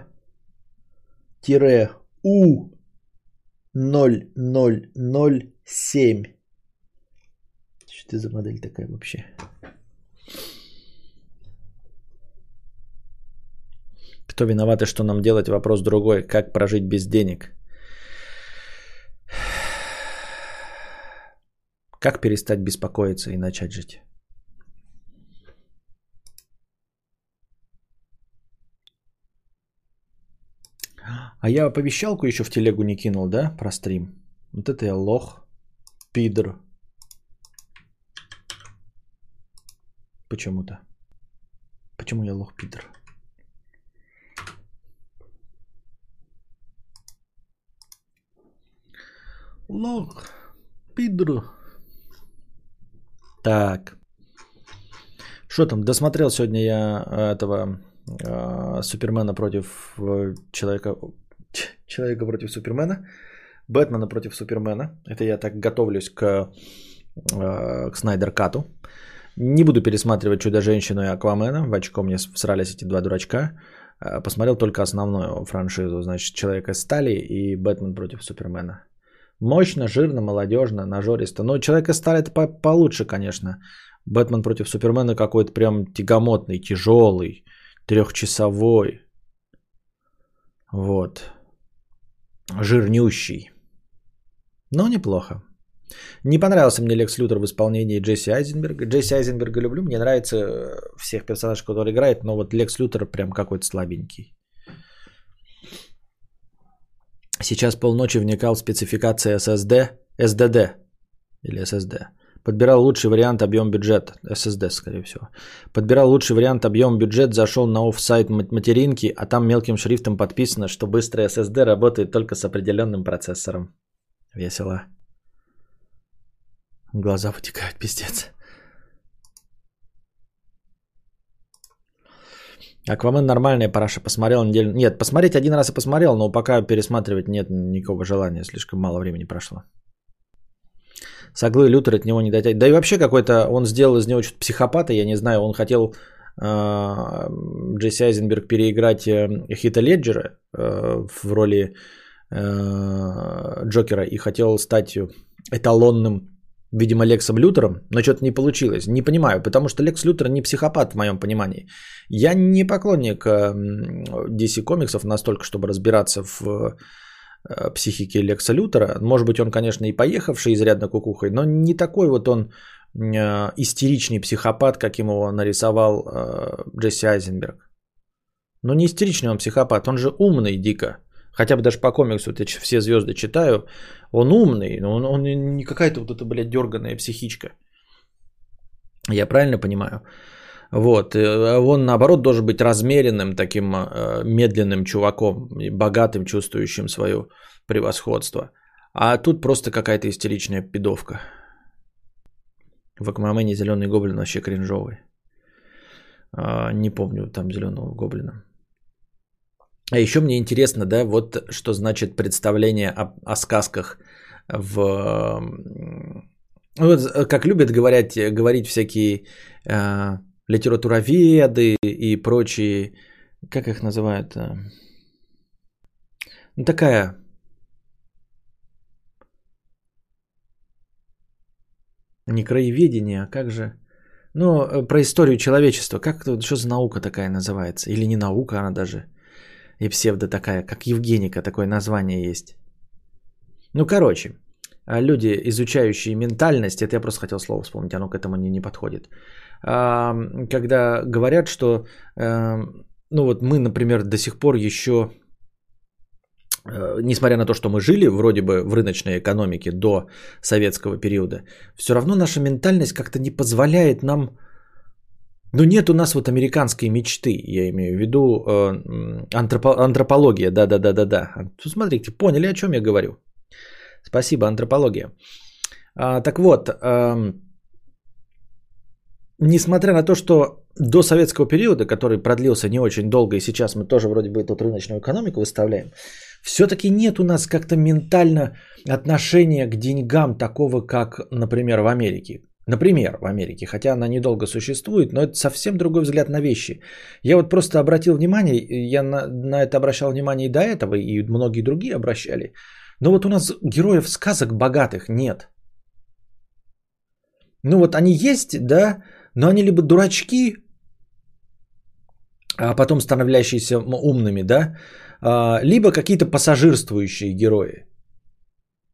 0007. Что это за модель такая вообще? Кто виноват и что нам делать? Вопрос другой. Как прожить без денег? Как перестать беспокоиться и начать жить? А я оповещалку еще в телегу не кинул, да, про стрим? Вот это я лох, пидор. Почему-то. Почему я лох, пидор? Лох, пидор. Так. Что там? Досмотрел сегодня я э, этого э, Супермена против э, человека, человека против Супермена, Бэтмена против Супермена. Это я так готовлюсь к, э, к Снайдер Кату. Не буду пересматривать Чудо-женщину и Аквамена. В очко мне всрались эти два дурачка. Э, посмотрел только основную франшизу. Значит, Человека стали и Бэтмен против Супермена. Мощно, жирно, молодежно, нажористо. Но Человека стали это по- получше, конечно. Бэтмен против Супермена какой-то прям тягомотный, тяжелый, трехчасовой. Вот. Жирнющий. Но неплохо. Не понравился мне Лекс Лютер в исполнении Джесси Айзенберга. Джесси Айзенберга люблю, мне нравится э, всех персонажей, которые играет, но вот Лекс Лютер прям какой-то слабенький. Сейчас полночи вникал в спецификации SSD. SDD или SSD. Подбирал лучший вариант объем бюджет. SSD, скорее всего. Подбирал лучший вариант объем бюджет, зашел на офсайт материнки, а там мелким шрифтом подписано, что быстрый SSD работает только с определенным процессором. Весело. Глаза вытекают, пиздец. Аквамен нормальная параша, посмотрел неделю. Нет, посмотреть один раз и посмотрел, но пока пересматривать нет никакого желания, слишком мало времени прошло. Соглы Лютер от него не дотягивает. Да и вообще какой-то, он сделал из него что-то психопата, я не знаю, он хотел э, Джесси Айзенберг переиграть э, Хита Леджера э, в роли э, Джокера и хотел стать эталонным видимо, Лексом Лютером, но что-то не получилось. Не понимаю, потому что Лекс Лютер не психопат в моем понимании. Я не поклонник DC комиксов настолько, чтобы разбираться в э, психике Лекса Лютера. Может быть, он, конечно, и поехавший изрядно кукухой, но не такой вот он э, истеричный психопат, каким его нарисовал э, Джесси Айзенберг. Но не истеричный он психопат, он же умный дико. Хотя бы даже по комиксу вот я все звезды читаю. Он умный, но он, он не какая-то вот эта, блядь, дерганая психичка. Я правильно понимаю? Вот. Э, он, наоборот, должен быть размеренным, таким э, медленным чуваком, богатым, чувствующим свое превосходство. А тут просто какая-то истеричная пидовка. В Аквамене зеленый гоблин вообще кринжовый. А, не помню там зеленого гоблина. А еще мне интересно, да, вот что значит представление о, о сказках в... Вот, э, как любят говорить, говорить всякие э, литературоведы и прочие, как их называют? Э, ну, такая не краеведение, а как же... Ну, про историю человечества. Как что за наука такая называется? Или не наука она даже? И псевдо такая, как Евгеника, такое название есть. Ну, короче, а, люди, изучающие ментальность, это я просто хотел слово вспомнить, оно к этому не, не подходит. А, когда говорят, что, а, ну вот мы, например, до сих пор еще, несмотря на то, что мы жили вроде бы в рыночной экономике до советского периода, все равно наша ментальность как-то не позволяет нам ну нет у нас вот американской мечты, я имею в виду э, антропо- антропология, да-да-да-да-да. Смотрите, поняли, о чем я говорю. Спасибо, антропология. А, так вот, э, несмотря на то, что до советского периода, который продлился не очень долго, и сейчас мы тоже вроде бы тут рыночную экономику выставляем, все-таки нет у нас как-то ментально отношения к деньгам такого, как, например, в Америке. Например, в Америке, хотя она недолго существует, но это совсем другой взгляд на вещи. Я вот просто обратил внимание, я на, на это обращал внимание и до этого, и многие другие обращали. Но вот у нас героев сказок богатых нет. Ну вот они есть, да, но они либо дурачки, а потом становлящиеся умными, да, а, либо какие-то пассажирствующие герои.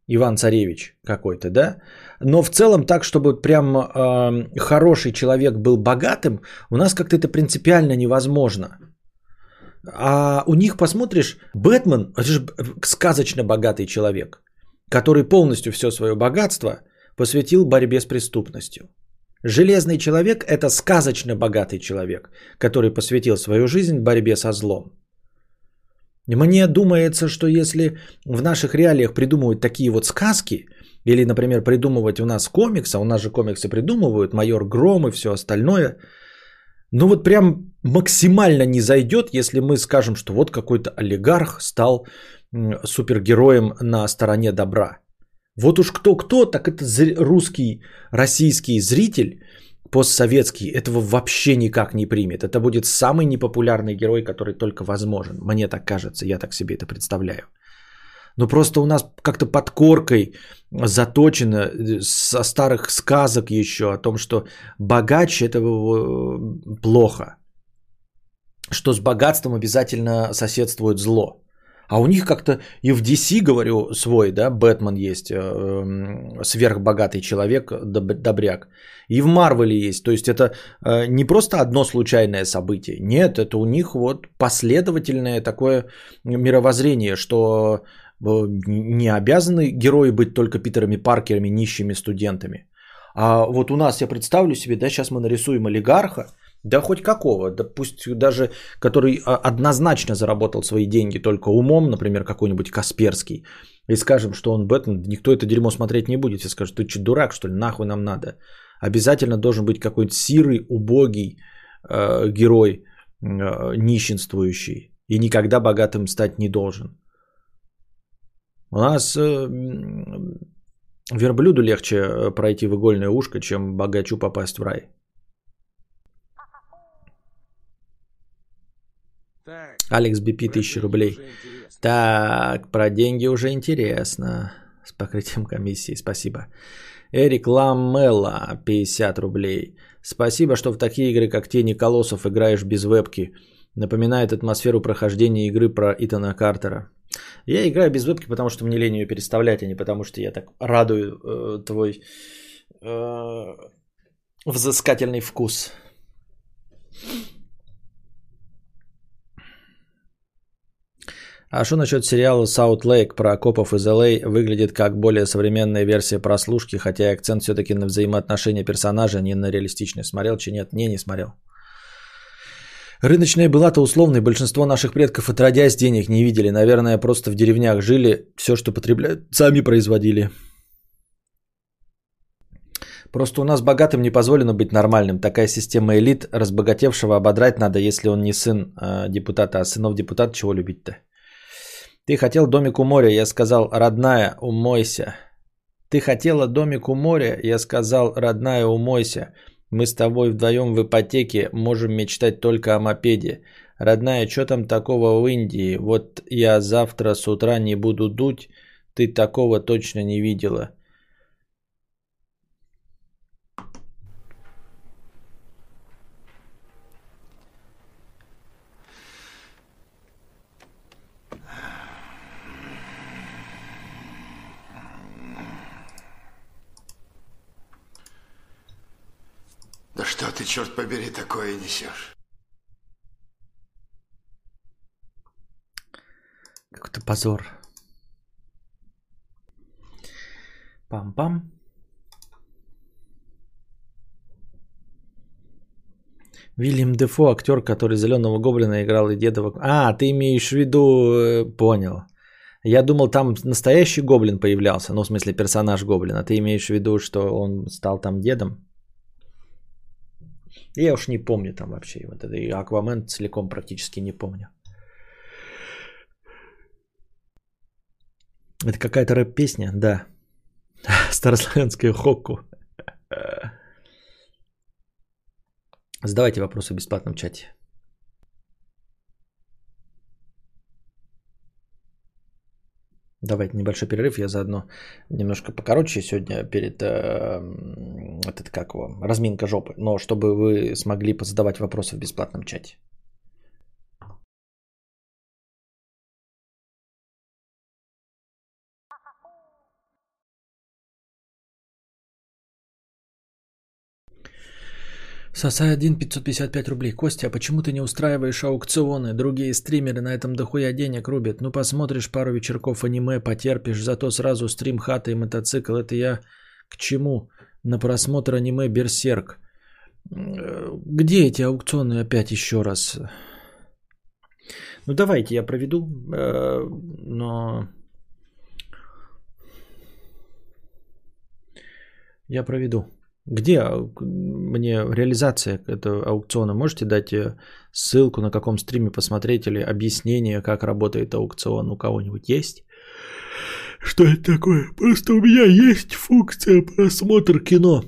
Иван Царевич какой-то, да? Но в целом так, чтобы прям э, хороший человек был богатым, у нас как-то это принципиально невозможно. А у них посмотришь, Бэтмен, это же сказочно богатый человек, который полностью все свое богатство посвятил борьбе с преступностью. Железный человек – это сказочно богатый человек, который посвятил свою жизнь борьбе со злом. Мне думается, что если в наших реалиях придумывать такие вот сказки, или, например, придумывать у нас комиксы, а у нас же комиксы придумывают, майор Гром и все остальное, ну вот прям максимально не зайдет, если мы скажем, что вот какой-то олигарх стал супергероем на стороне добра. Вот уж кто-кто, так это русский, российский зритель – постсоветский этого вообще никак не примет. Это будет самый непопулярный герой, который только возможен. Мне так кажется, я так себе это представляю. Но просто у нас как-то под коркой заточено э, со старых сказок еще о том, что богач это плохо. Что с богатством обязательно соседствует зло. А у них как-то и в DC, говорю, свой, да, Бэтмен есть, э, эм, сверхбогатый человек, добряк. И в Марвеле есть. То есть это э, не просто одно случайное событие. Нет, это у них вот последовательное такое мировоззрение, что Не обязаны герои быть только Питерами Паркерами, нищими студентами. А вот у нас, я представлю себе, да, сейчас мы нарисуем олигарха, да хоть какого, да пусть даже, который а, однозначно заработал свои деньги только умом, например, какой-нибудь Касперский, и скажем, что он Бэтмен, никто это дерьмо смотреть не будет, и скажет, ты что, дурак, что ли, нахуй нам надо. Обязательно должен быть какой-нибудь сирый, убогий э, герой, э, нищенствующий, и никогда богатым стать не должен. У нас э, верблюду легче э, пройти в игольное ушко, чем богачу попасть в рай. Алекс про 1000 деньги рублей. Так, про деньги уже интересно. С покрытием комиссии, спасибо. Эрик Ламелла, 50 рублей. Спасибо, что в такие игры, как Тени Колоссов, играешь без вебки. Напоминает атмосферу прохождения игры про Итана Картера. Я играю без вебки, потому что мне лень ее переставлять, а не потому что я так радую э, твой э, взыскательный вкус. А что насчет сериала South Lake про копов из LA? Выглядит как более современная версия прослушки, хотя акцент все-таки на взаимоотношения персонажа, а не на реалистичность. Смотрел чи нет? Не, не смотрел. Рыночная была-то условной, большинство наших предков отродясь денег не видели. Наверное, просто в деревнях жили, все, что потребляют, сами производили. Просто у нас богатым не позволено быть нормальным. Такая система элит, разбогатевшего ободрать надо, если он не сын э, депутата, а сынов депутата чего любить-то? Ты хотел домик у моря, я сказал, родная, умойся. Ты хотела домик у моря, я сказал, родная, умойся. Мы с тобой вдвоем в ипотеке можем мечтать только о мопеде. Родная, что там такого в Индии? Вот я завтра с утра не буду дуть, ты такого точно не видела. Да что ты, черт побери, такое несешь? Какой-то позор. Пам-пам. Вильям Дефо, актер, который Зеленого Гоблина играл и Дедова. А, ты имеешь в виду, э, понял. Я думал, там настоящий гоблин появлялся, ну, в смысле, персонаж гоблина. Ты имеешь в виду, что он стал там дедом? Я уж не помню там вообще. Вот это и Аквамен целиком практически не помню. Это какая-то рэп-песня? Да. Старославянская хокку. Задавайте вопросы в бесплатном чате. Давайте небольшой перерыв, я заодно немножко покороче сегодня перед э, этот как его, разминка жопы, но чтобы вы смогли позадавать вопросы в бесплатном чате. Сосай 1 555 рублей. Костя, а почему ты не устраиваешь аукционы? Другие стримеры на этом дохуя денег рубят. Ну посмотришь пару вечерков аниме, потерпишь, зато сразу стрим, хата и мотоцикл. Это я к чему? На просмотр аниме Берсерк. Где эти аукционы опять еще раз? Ну давайте я проведу, э, но... Я проведу. Где мне реализация этого аукциона? Можете дать э, ссылку на каком стриме посмотреть или объяснение, как работает аукцион у кого-нибудь есть? Что это такое? Просто у меня есть функция просмотр кино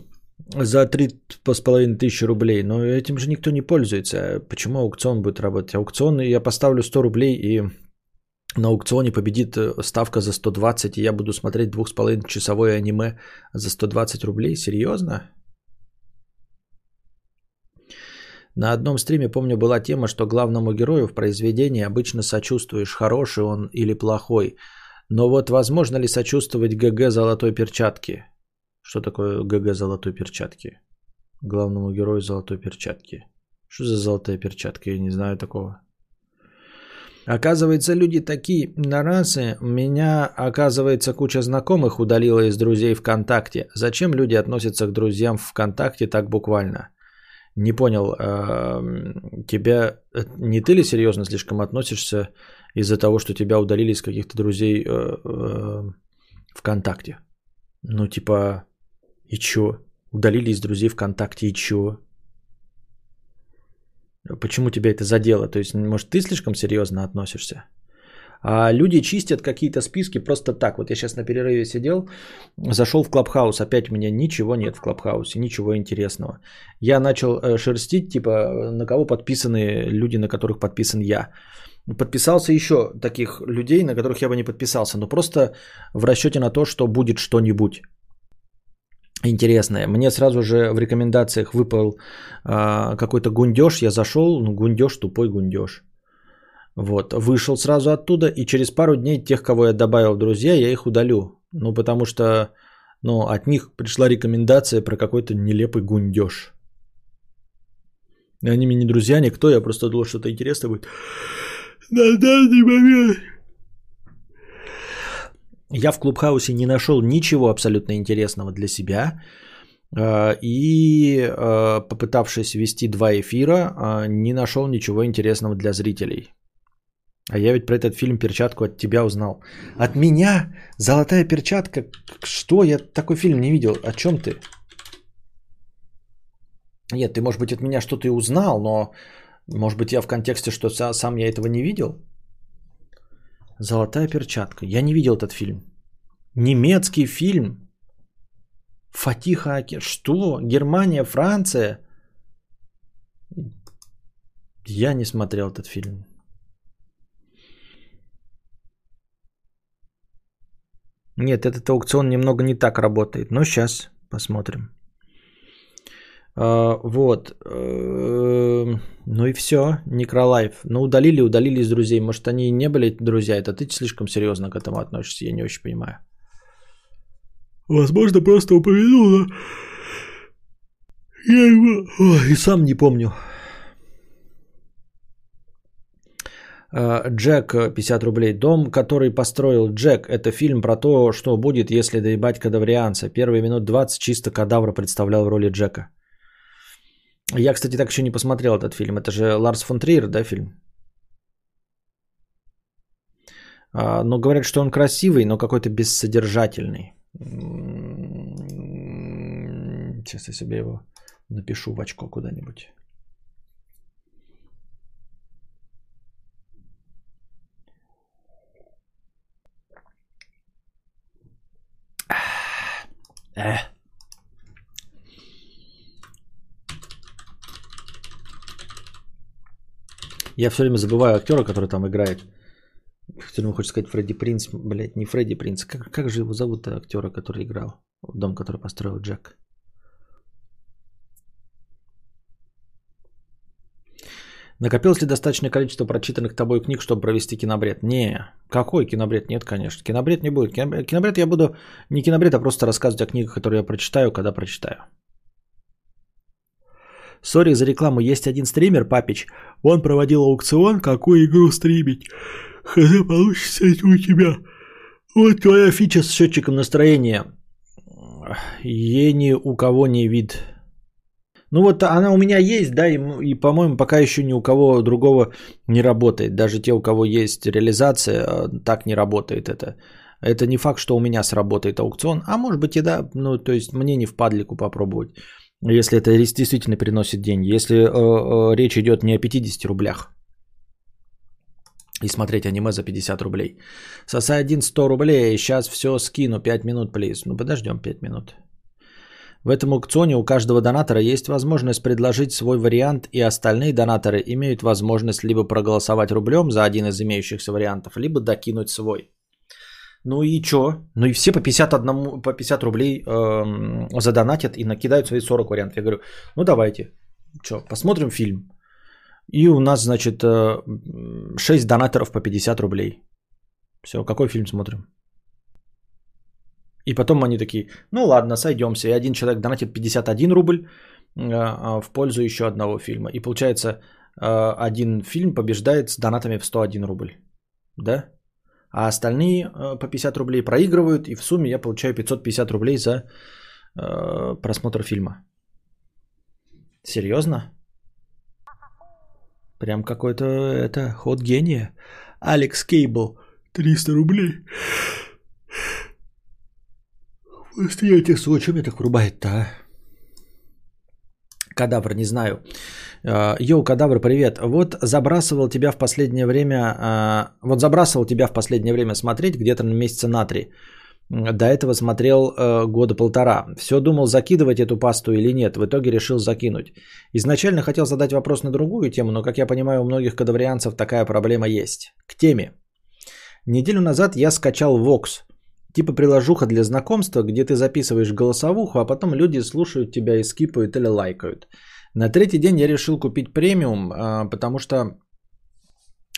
за три с половиной тысячи рублей, но этим же никто не пользуется. Почему аукцион будет работать? Аукцион я поставлю 100 рублей и на аукционе победит э, ставка за 120, и я буду смотреть двух с половиной часовое аниме за 120 рублей. Серьезно? На одном стриме, помню, была тема, что главному герою в произведении обычно сочувствуешь, хороший он или плохой. Но вот возможно ли сочувствовать ГГ золотой перчатки? Что такое ГГ золотой перчатки? Главному герою золотой перчатки. Что за золотая перчатка? Я не знаю такого. Оказывается, люди такие нарасы. Меня, оказывается, куча знакомых удалила из друзей ВКонтакте. Зачем люди относятся к друзьям ВКонтакте так буквально? Не понял, эм, тебя... Э, не ты ли серьезно слишком относишься из-за того, что тебя удалили из каких-то друзей э, э, ВКонтакте? Ну, типа, и чё? Удалили из друзей ВКонтакте, и чё? Почему тебя это задело? То есть, может, ты слишком серьезно относишься? А люди чистят какие-то списки просто так. Вот я сейчас на перерыве сидел, зашел в Клабхаус, опять у меня ничего нет в Клабхаусе, ничего интересного. Я начал э, шерстить, типа, на кого подписаны люди, на которых подписан я. Подписался еще таких людей, на которых я бы не подписался, но просто в расчете на то, что будет что-нибудь интересное. Мне сразу же в рекомендациях выпал а, какой-то гундеж. Я зашел, ну гундеж, тупой гундеж. Вот, вышел сразу оттуда, и через пару дней тех, кого я добавил в друзья, я их удалю. Ну, потому что, ну, от них пришла рекомендация про какой-то нелепый гундеж. Они мне не друзья, никто, я просто думал, что-то интересное будет. На данный момент я в Клубхаусе не нашел ничего абсолютно интересного для себя. А, и а, попытавшись вести два эфира, а, не нашел ничего интересного для зрителей. А я ведь про этот фильм «Перчатку» от тебя узнал. От меня? «Золотая перчатка»? Что? Я такой фильм не видел. О чем ты? Нет, ты, может быть, от меня что-то и узнал, но, может быть, я в контексте, что сам я этого не видел? Золотая перчатка. Я не видел этот фильм. Немецкий фильм. Фатиха Аки. Что? Германия, Франция? Я не смотрел этот фильм. Нет, этот аукцион немного не так работает. Но сейчас посмотрим. А, вот. Эм, ну и все. Некролайф. Ну удалили, удалили из друзей. Может они не были друзья. Это ты слишком серьезно к этому относишься. Я не очень понимаю. Возможно, просто упомянул, но... Я его... Ой, и сам не помню. А, Джек 50 рублей. Дом, который построил Джек. Это фильм про то, что будет, если доебать кадаврианца. Первые минут 20 чисто кадавра представлял в роли Джека. Я, кстати, так еще не посмотрел этот фильм. Это же Ларс фон Триер, да, фильм? А, но говорят, что он красивый, но какой-то бессодержательный. Сейчас я себе его напишу в очко куда-нибудь. Э. Я все время забываю актера, который там играет. Все время хочется сказать Фредди Принц. Блять, не Фредди Принц. Как, как же его зовут актера, который играл? В дом, который построил Джек. Накопилось ли достаточное количество прочитанных тобой книг, чтобы провести кинобред? Не, какой кинобред? Нет, конечно. Кинобред не будет. Кинобред я буду не кинобред, а просто рассказывать о книгах, которые я прочитаю, когда прочитаю. Sorry за рекламу. Есть один стример, Папич. Он проводил аукцион, какую игру стримить. Хз получится это у тебя. Вот твоя фича с счетчиком настроения. Ей ни у кого не вид. Ну вот она у меня есть, да, и, и по-моему, пока еще ни у кого другого не работает. Даже те, у кого есть реализация, а, так не работает это. Это не факт, что у меня сработает аукцион, а может быть и да, ну то есть мне не в падлику попробовать. Если это действительно приносит деньги. Если э, э, речь идет не о 50 рублях. И смотреть аниме за 50 рублей. Соса один 100 рублей. Сейчас все скину. 5 минут, плиз. Ну подождем 5 минут. В этом аукционе у каждого донатора есть возможность предложить свой вариант, и остальные донаторы имеют возможность либо проголосовать рублем за один из имеющихся вариантов, либо докинуть свой. Ну и чё? Ну и все по 51, по 50 рублей э, задонатят и накидают свои 40 вариантов. Я говорю, ну давайте, чё, посмотрим фильм. И у нас, значит, 6 э, донаторов по 50 рублей. Все, какой фильм смотрим? И потом они такие, ну ладно, сойдемся. И один человек донатит 51 рубль э, в пользу еще одного фильма. И получается э, один фильм побеждает с донатами в 101 рубль. Да? А остальные э, по 50 рублей проигрывают, и в сумме я получаю 550 рублей за э, просмотр фильма. Серьезно? Прям какой-то это ход гения. Алекс Кейбл, 300 рублей. Встретиться, что меня так врубает-то, а? Кадавр, не знаю. А, йоу, кадавр, привет. Вот забрасывал тебя в последнее время, а, вот забрасывал тебя в последнее время смотреть где-то на месяца на три. До этого смотрел э, года полтора. Все думал, закидывать эту пасту или нет. В итоге решил закинуть. Изначально хотел задать вопрос на другую тему, но, как я понимаю, у многих кадаврианцев такая проблема есть. К теме. Неделю назад я скачал Vox. Типа приложуха для знакомства, где ты записываешь голосовуху, а потом люди слушают тебя и скипают или лайкают. На третий день я решил купить премиум, а, потому что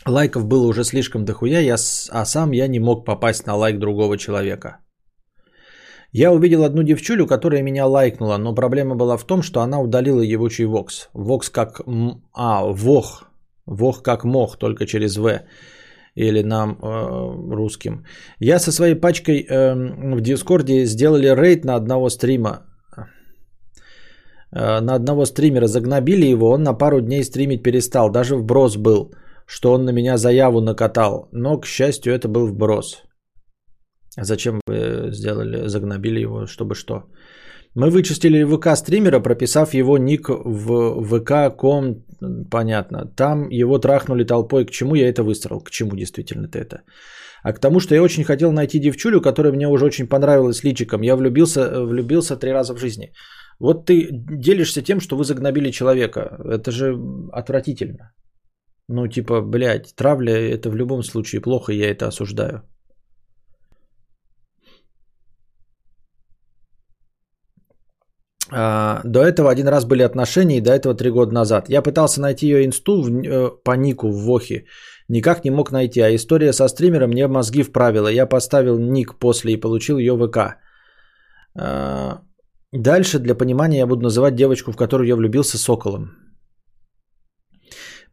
лайков было уже слишком дохуя, я, а сам я не мог попасть на лайк другого человека. Я увидел одну девчулю, которая меня лайкнула, но проблема была в том, что она удалила ебучий Вокс. Вокс как... А, Вох. Вох как мох, только через В. Или нам э, русским. Я со своей пачкой э, в Дискорде сделали рейд на одного стрима. Э, на одного стримера загнобили его, он на пару дней стримить перестал. Даже вброс был, что он на меня заяву накатал. Но, к счастью, это был вброс. Зачем вы сделали, загнобили его, чтобы что? Мы вычистили ВК стримера, прописав его ник в ВК.ком, понятно. Там его трахнули толпой. К чему я это выстроил? К чему действительно ты это? А к тому, что я очень хотел найти девчулю, которая мне уже очень понравилась личиком. Я влюбился, влюбился три раза в жизни. Вот ты делишься тем, что вы загнобили человека. Это же отвратительно. Ну, типа, блядь, травля это в любом случае плохо, я это осуждаю. До этого один раз были отношения, и до этого три года назад. Я пытался найти ее инсту в, э, по нику в Вохе. Никак не мог найти, а история со стримером мне мозги вправила. Я поставил ник после и получил ее ВК. А, дальше для понимания я буду называть девочку, в которую я влюбился, Соколом.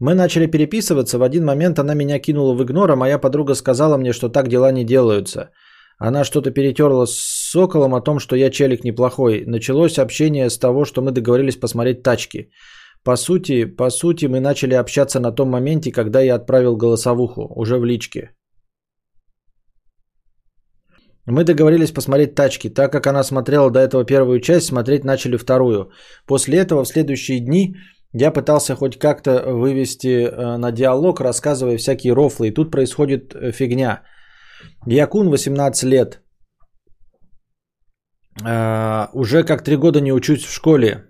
Мы начали переписываться, в один момент она меня кинула в игнор, а моя подруга сказала мне, что так дела не делаются – она что-то перетерла с Соколом о том, что я челик неплохой. Началось общение с того, что мы договорились посмотреть тачки. По сути, по сути, мы начали общаться на том моменте, когда я отправил голосовуху, уже в личке. Мы договорились посмотреть тачки. Так как она смотрела до этого первую часть, смотреть начали вторую. После этого в следующие дни я пытался хоть как-то вывести э, на диалог, рассказывая всякие рофлы. И тут происходит э, фигня – Якун, 18 лет. Uh, уже как три года не учусь в школе.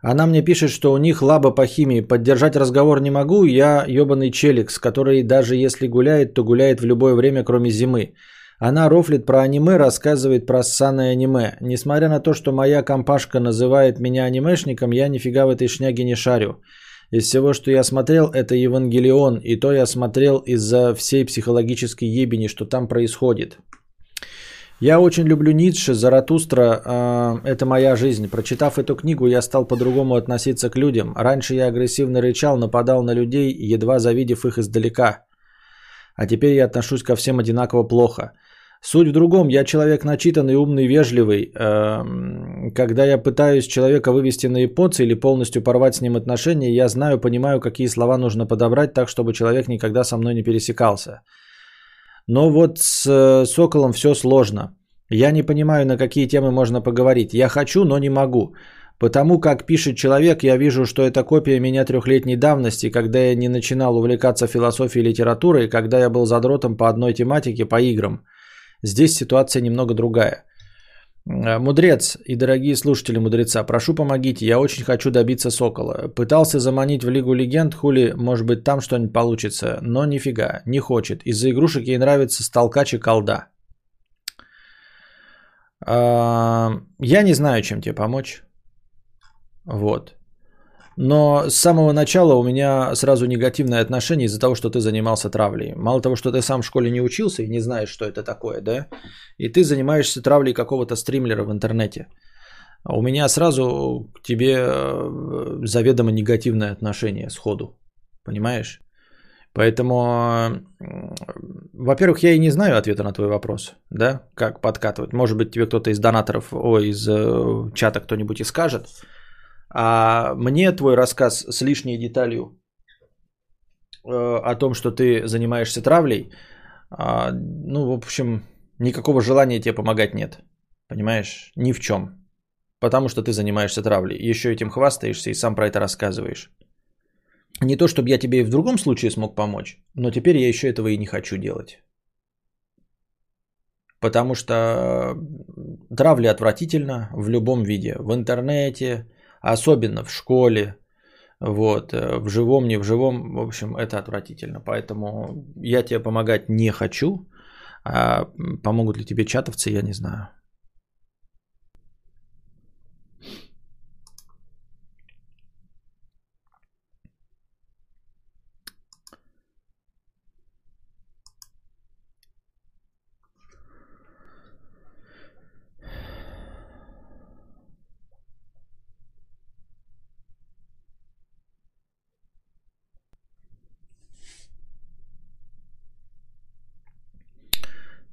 Она мне пишет, что у них лаба по химии. Поддержать разговор не могу. Я ебаный челикс, который даже если гуляет, то гуляет в любое время, кроме зимы. Она рофлит про аниме, рассказывает про ссаное аниме. Несмотря на то, что моя компашка называет меня анимешником, я нифига в этой шняге не шарю. Из всего, что я смотрел, это Евангелион, и то я смотрел из-за всей психологической ебени, что там происходит. Я очень люблю Ницше, Заратустра, э, это моя жизнь. Прочитав эту книгу, я стал по-другому относиться к людям. Раньше я агрессивно рычал, нападал на людей, едва завидев их издалека. А теперь я отношусь ко всем одинаково плохо. Суть в другом. Я человек начитанный, умный, вежливый. Эм, когда я пытаюсь человека вывести на японца или полностью порвать с ним отношения, я знаю, понимаю, какие слова нужно подобрать так, чтобы человек никогда со мной не пересекался. Но вот с э, Соколом все сложно. Я не понимаю, на какие темы можно поговорить. Я хочу, но не могу. Потому как пишет человек, я вижу, что это копия меня трехлетней давности, когда я не начинал увлекаться философией и литературой, когда я был задротом по одной тематике, по играм – Здесь ситуация немного другая. Э, мудрец и дорогие слушатели мудреца, прошу помогите, я очень хочу добиться сокола. Пытался заманить в Лигу Легенд, хули, может быть там что-нибудь получится, но нифига, не хочет. Из-за игрушек ей нравится столкач и колда. А, я не знаю, чем тебе помочь. Вот. Но с самого начала у меня сразу негативное отношение из-за того, что ты занимался травлей. Мало того, что ты сам в школе не учился и не знаешь, что это такое, да? И ты занимаешься травлей какого-то стримлера в интернете. у меня сразу к тебе э, заведомо негативное отношение сходу. Понимаешь? Поэтому, во-первых, я и не знаю ответа на твой вопрос, да, как подкатывать. Может быть, тебе кто-то из донаторов, ой, из э, чата кто-нибудь и скажет. А мне твой рассказ с лишней деталью э, о том, что ты занимаешься травлей, э, ну, в общем, никакого желания тебе помогать нет. Понимаешь? Ни в чем. Потому что ты занимаешься травлей. Еще этим хвастаешься и сам про это рассказываешь. Не то, чтобы я тебе и в другом случае смог помочь, но теперь я еще этого и не хочу делать. Потому что травля отвратительно в любом виде. В интернете, особенно в школе, вот, э, в живом, не в живом, в общем, это отвратительно. Поэтому я тебе помогать не хочу, а помогут ли тебе чатовцы, я не знаю.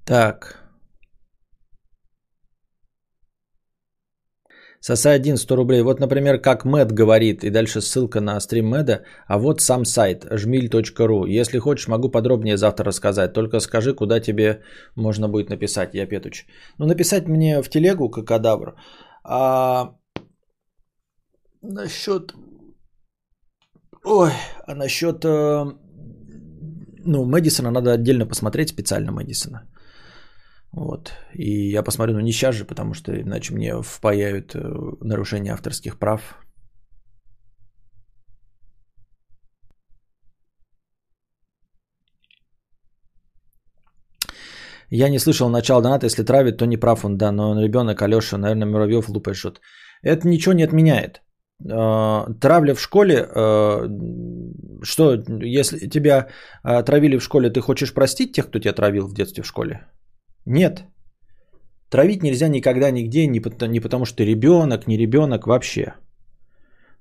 Так. Соса 1, 100 рублей. Вот, например, как Мэд говорит, и дальше ссылка на стрим Мэда. А вот сам сайт, жмиль.ру. Если хочешь, могу подробнее завтра рассказать. Только скажи, куда тебе можно будет написать, я Петуч. Ну, написать мне в телегу, как кадавр. А насчет... Ой, а насчет... Э, ну, Мэдисона надо отдельно посмотреть специально Мэдисона. Вот. И я посмотрю, ну не сейчас же, потому что иначе мне впаяют э, нарушение авторских прав. Я не слышал начала доната, если травит, то не прав он, да, но ребенок Алеша, наверное, Муравьев лупает что Это ничего не отменяет. Э, травля в школе, э, что, если тебя травили в школе, ты хочешь простить тех, кто тебя травил в детстве в школе? Нет. Травить нельзя никогда, нигде, не потому, что ты ребенок, не ребенок, вообще.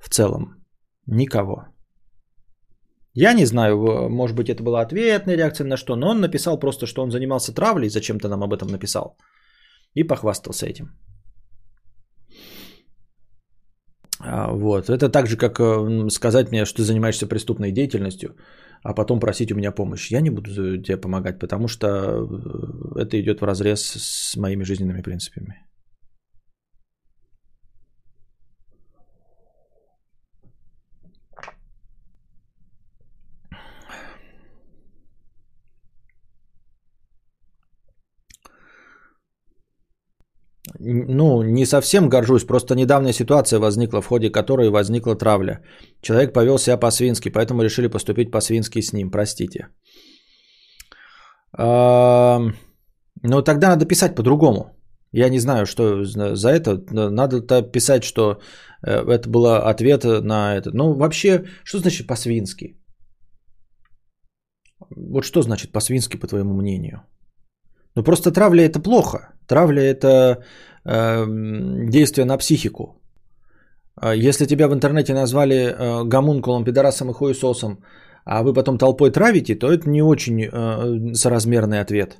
В целом. Никого. Я не знаю, может быть, это была ответная реакция на что, но он написал просто, что он занимался травлей, зачем-то нам об этом написал. И похвастался этим. А, вот. Это так же, как э, сказать мне, что ты занимаешься преступной деятельностью а потом просить у меня помощь. Я не буду тебе помогать, потому что э, это идет в разрез с моими жизненными принципами. Ну, не совсем горжусь, просто недавняя ситуация возникла, в ходе которой возникла травля. Человек повел себя по-свински, поэтому решили поступить по-свински с ним, простите. Ну, тогда надо писать по-другому. Я не знаю, что за это. Надо писать, что э, это был ответ на это. Ну, вообще, что значит по-свински? Вот что значит по-свински, по твоему мнению? Ну, просто травля это плохо. Травля это э, действие на психику. А если тебя в интернете назвали э, гомункулом, пидорасом и хуесосом, а вы потом толпой травите, то это не очень э, соразмерный ответ.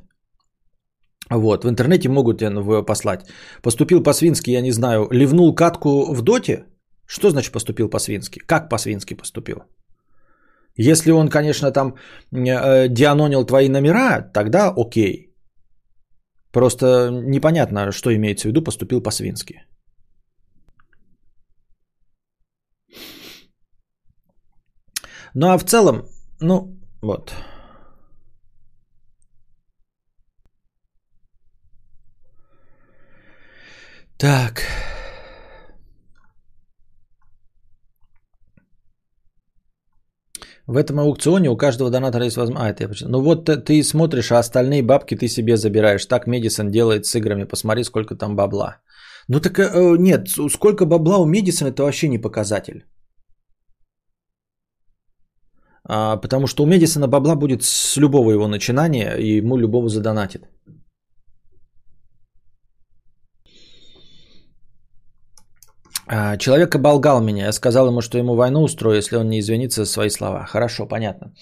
Вот, в интернете могут тебе послать. Поступил по-свински, я не знаю, ливнул катку в доте? Что значит поступил по-свински? Как по-свински поступил? Если он, конечно, там э, дианонил твои номера, тогда окей. Просто непонятно, что имеется в виду, поступил по-свински. Ну а в целом, ну вот. Так. В этом аукционе у каждого донатора есть возможность... А, это я? Ну вот ты, смотришь, а остальные бабки ты себе забираешь. Так Медисон делает с играми. Посмотри, сколько там бабла. Ну так э, нет, сколько бабла у Медисона, это вообще не показатель. А, потому что у Медисона бабла будет с любого его начинания, и ему любого задонатит. Человек оболгал меня. Я сказал ему, что ему войну устрою, если он не извинится за свои слова. Хорошо, понятно.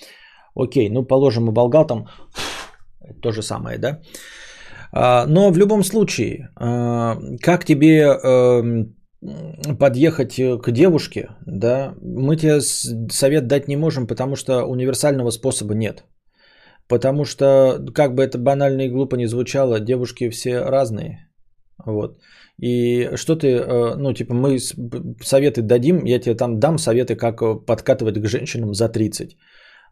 Окей, ну положим, оболгал там то же самое, да? А, Но в любом случае, а, как тебе эм, подъехать к девушке, да, мы тебе совет дать не можем, потому что универсального способа нет. Потому что, как бы это банально и глупо не звучало, девушки все разные. Вот. И что ты, э, ну, типа, мы советы дадим, я тебе там дам советы, как э, подкатывать к женщинам за 30.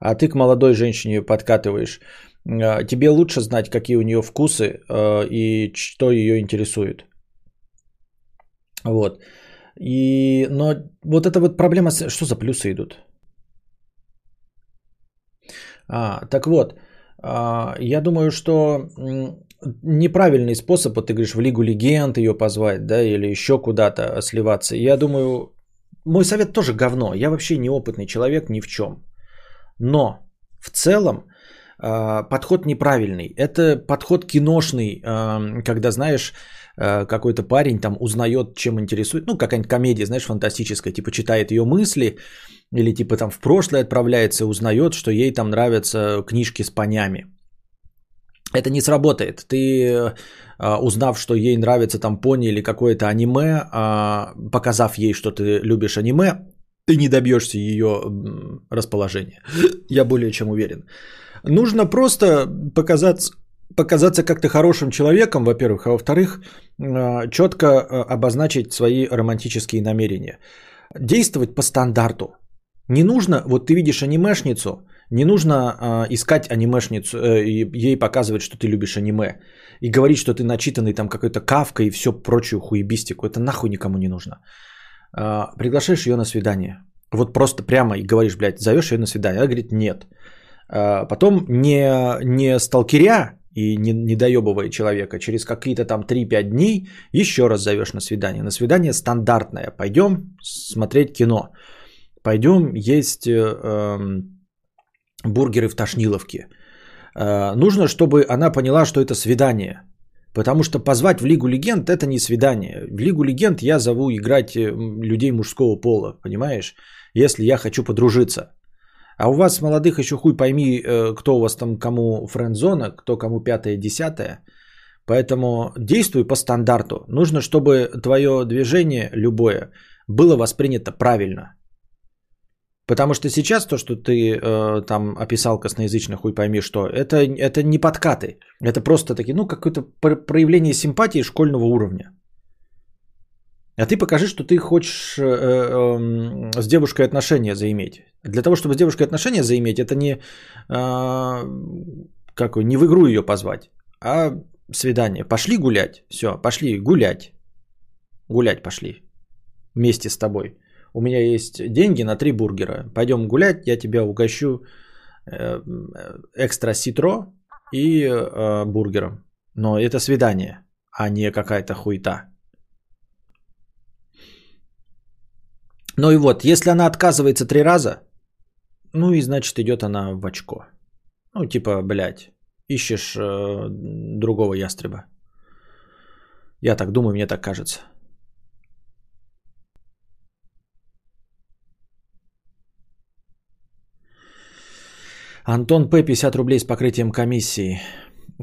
А ты к молодой женщине подкатываешь. Э, Тебе лучше знать, какие у нее вкусы э, и что ее интересует. Вот. И, но вот эта вот проблема, что за плюсы идут? А, так вот, а, я думаю, что неправильный способ, вот ты говоришь, в Лигу Легенд ее позвать, да, или еще куда-то сливаться. Я думаю, мой совет тоже говно. Я вообще неопытный человек ни в чем. Но в целом а, подход неправильный. Это подход киношный, а, когда, знаешь, а, какой-то парень там узнает, чем интересует. Ну, какая-нибудь комедия, знаешь, фантастическая, типа читает ее мысли, или типа там в прошлое отправляется, узнает, что ей там нравятся книжки с понями. Это не сработает. Ты, а, узнав, что ей нравится там пони или какое-то аниме, а, показав ей, что ты любишь аниме, ты не добьешься ее расположения. Я более чем уверен. Нужно просто показаться, показаться как-то хорошим человеком, во-первых, а во-вторых, четко обозначить свои романтические намерения. Действовать по стандарту. Не нужно, вот ты видишь анимешницу, не нужно а, искать анимешницу э, ей показывать, что ты любишь аниме. И говорить, что ты начитанный там какой-то кавка и все прочую хуебистику. Это нахуй никому не нужно. А, приглашаешь ее на свидание. Вот просто прямо и говоришь, блядь, зовешь ее на свидание. Она говорит, нет. А, потом не, не сталкеря и не, не доебывая человека, через какие-то там 3-5 дней еще раз зовешь на свидание. На свидание стандартное. Пойдем смотреть кино. Пойдем есть э, эм, бургеры в Тошниловке. Э, нужно, чтобы она поняла, что это свидание. Потому что позвать в Лигу Легенд это не свидание. В Лигу Легенд я зову играть э, людей мужского пола, понимаешь? Если я хочу подружиться. А у вас, молодых, еще хуй пойми, э, кто у вас там кому френдзона, кто кому пятое, десятое. Поэтому действуй по стандарту. Нужно, чтобы твое движение любое было воспринято правильно. Потому что сейчас то, что ты э, там описал косноязычно, хуй пойми что, это, это не подкаты. Это просто такие, ну, какое-то пр- проявление симпатии школьного уровня. А ты покажи, что ты хочешь э, э, с девушкой отношения заиметь. Для того, чтобы с девушкой отношения заиметь, это не, э, как, не в игру ее позвать, а свидание. Пошли гулять. Все, пошли гулять. Гулять пошли. Вместе с тобой. У меня есть деньги на три бургера. Пойдем гулять, я тебя угощу э, экстра ситро и э, бургером. Но это свидание, а не какая-то хуета. Ну и вот, если она отказывается три раза, ну и значит идет она в очко. Ну типа, блядь, ищешь э, другого ястреба. Я так думаю, мне так кажется. Антон П. 50 рублей с покрытием комиссии.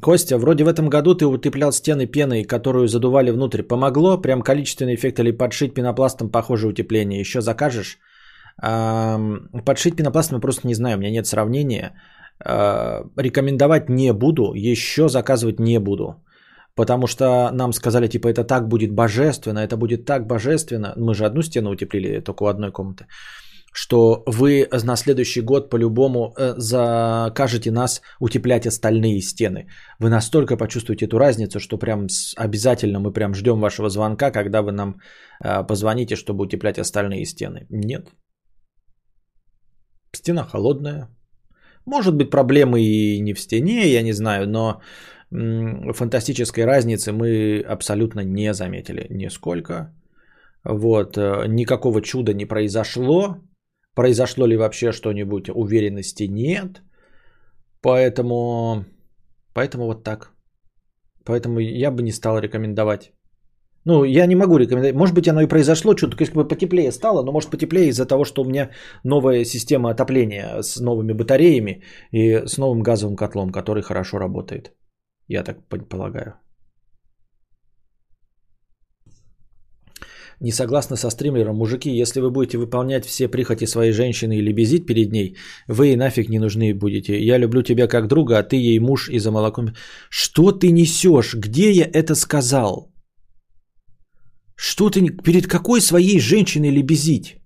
Костя, вроде в этом году ты утеплял стены пеной, которую задували внутрь. Помогло? Прям количественный эффект или подшить пенопластом похожее утепление? Еще закажешь? Подшить пенопластом я просто не знаю, у меня нет сравнения. А, Рекомендовать не буду, еще заказывать не буду. Потому что нам сказали, типа, это так будет божественно, это будет так божественно. Мы же одну стену утеплили, только у одной комнаты что вы на следующий год по-любому э, закажете нас утеплять остальные стены. Вы настолько почувствуете эту разницу, что прям обязательно мы прям ждем вашего звонка, когда вы нам э, позвоните, чтобы утеплять остальные стены. Нет. Стена холодная. Может быть, проблемы и не в стене, я не знаю, но фантастической разницы мы абсолютно не заметили нисколько. Вот, э, никакого чуда не произошло. Произошло ли вообще что-нибудь, уверенности нет. Поэтому, поэтому вот так. Поэтому я бы не стал рекомендовать Ну, я не могу рекомендовать. Может быть, оно и произошло, что-то как бы потеплее стало, но может потеплее из-за того, что у меня новая система отопления с новыми батареями и с новым газовым котлом, который хорошо работает. Я так полагаю. Не согласна со стримером. Мужики, если вы будете выполнять все прихоти своей женщины или безить перед ней, вы и нафиг не нужны будете. Я люблю тебя как друга, а ты ей муж и за молоком. Что ты несешь? Где я это сказал? Что ты, перед какой своей женщиной лебезить?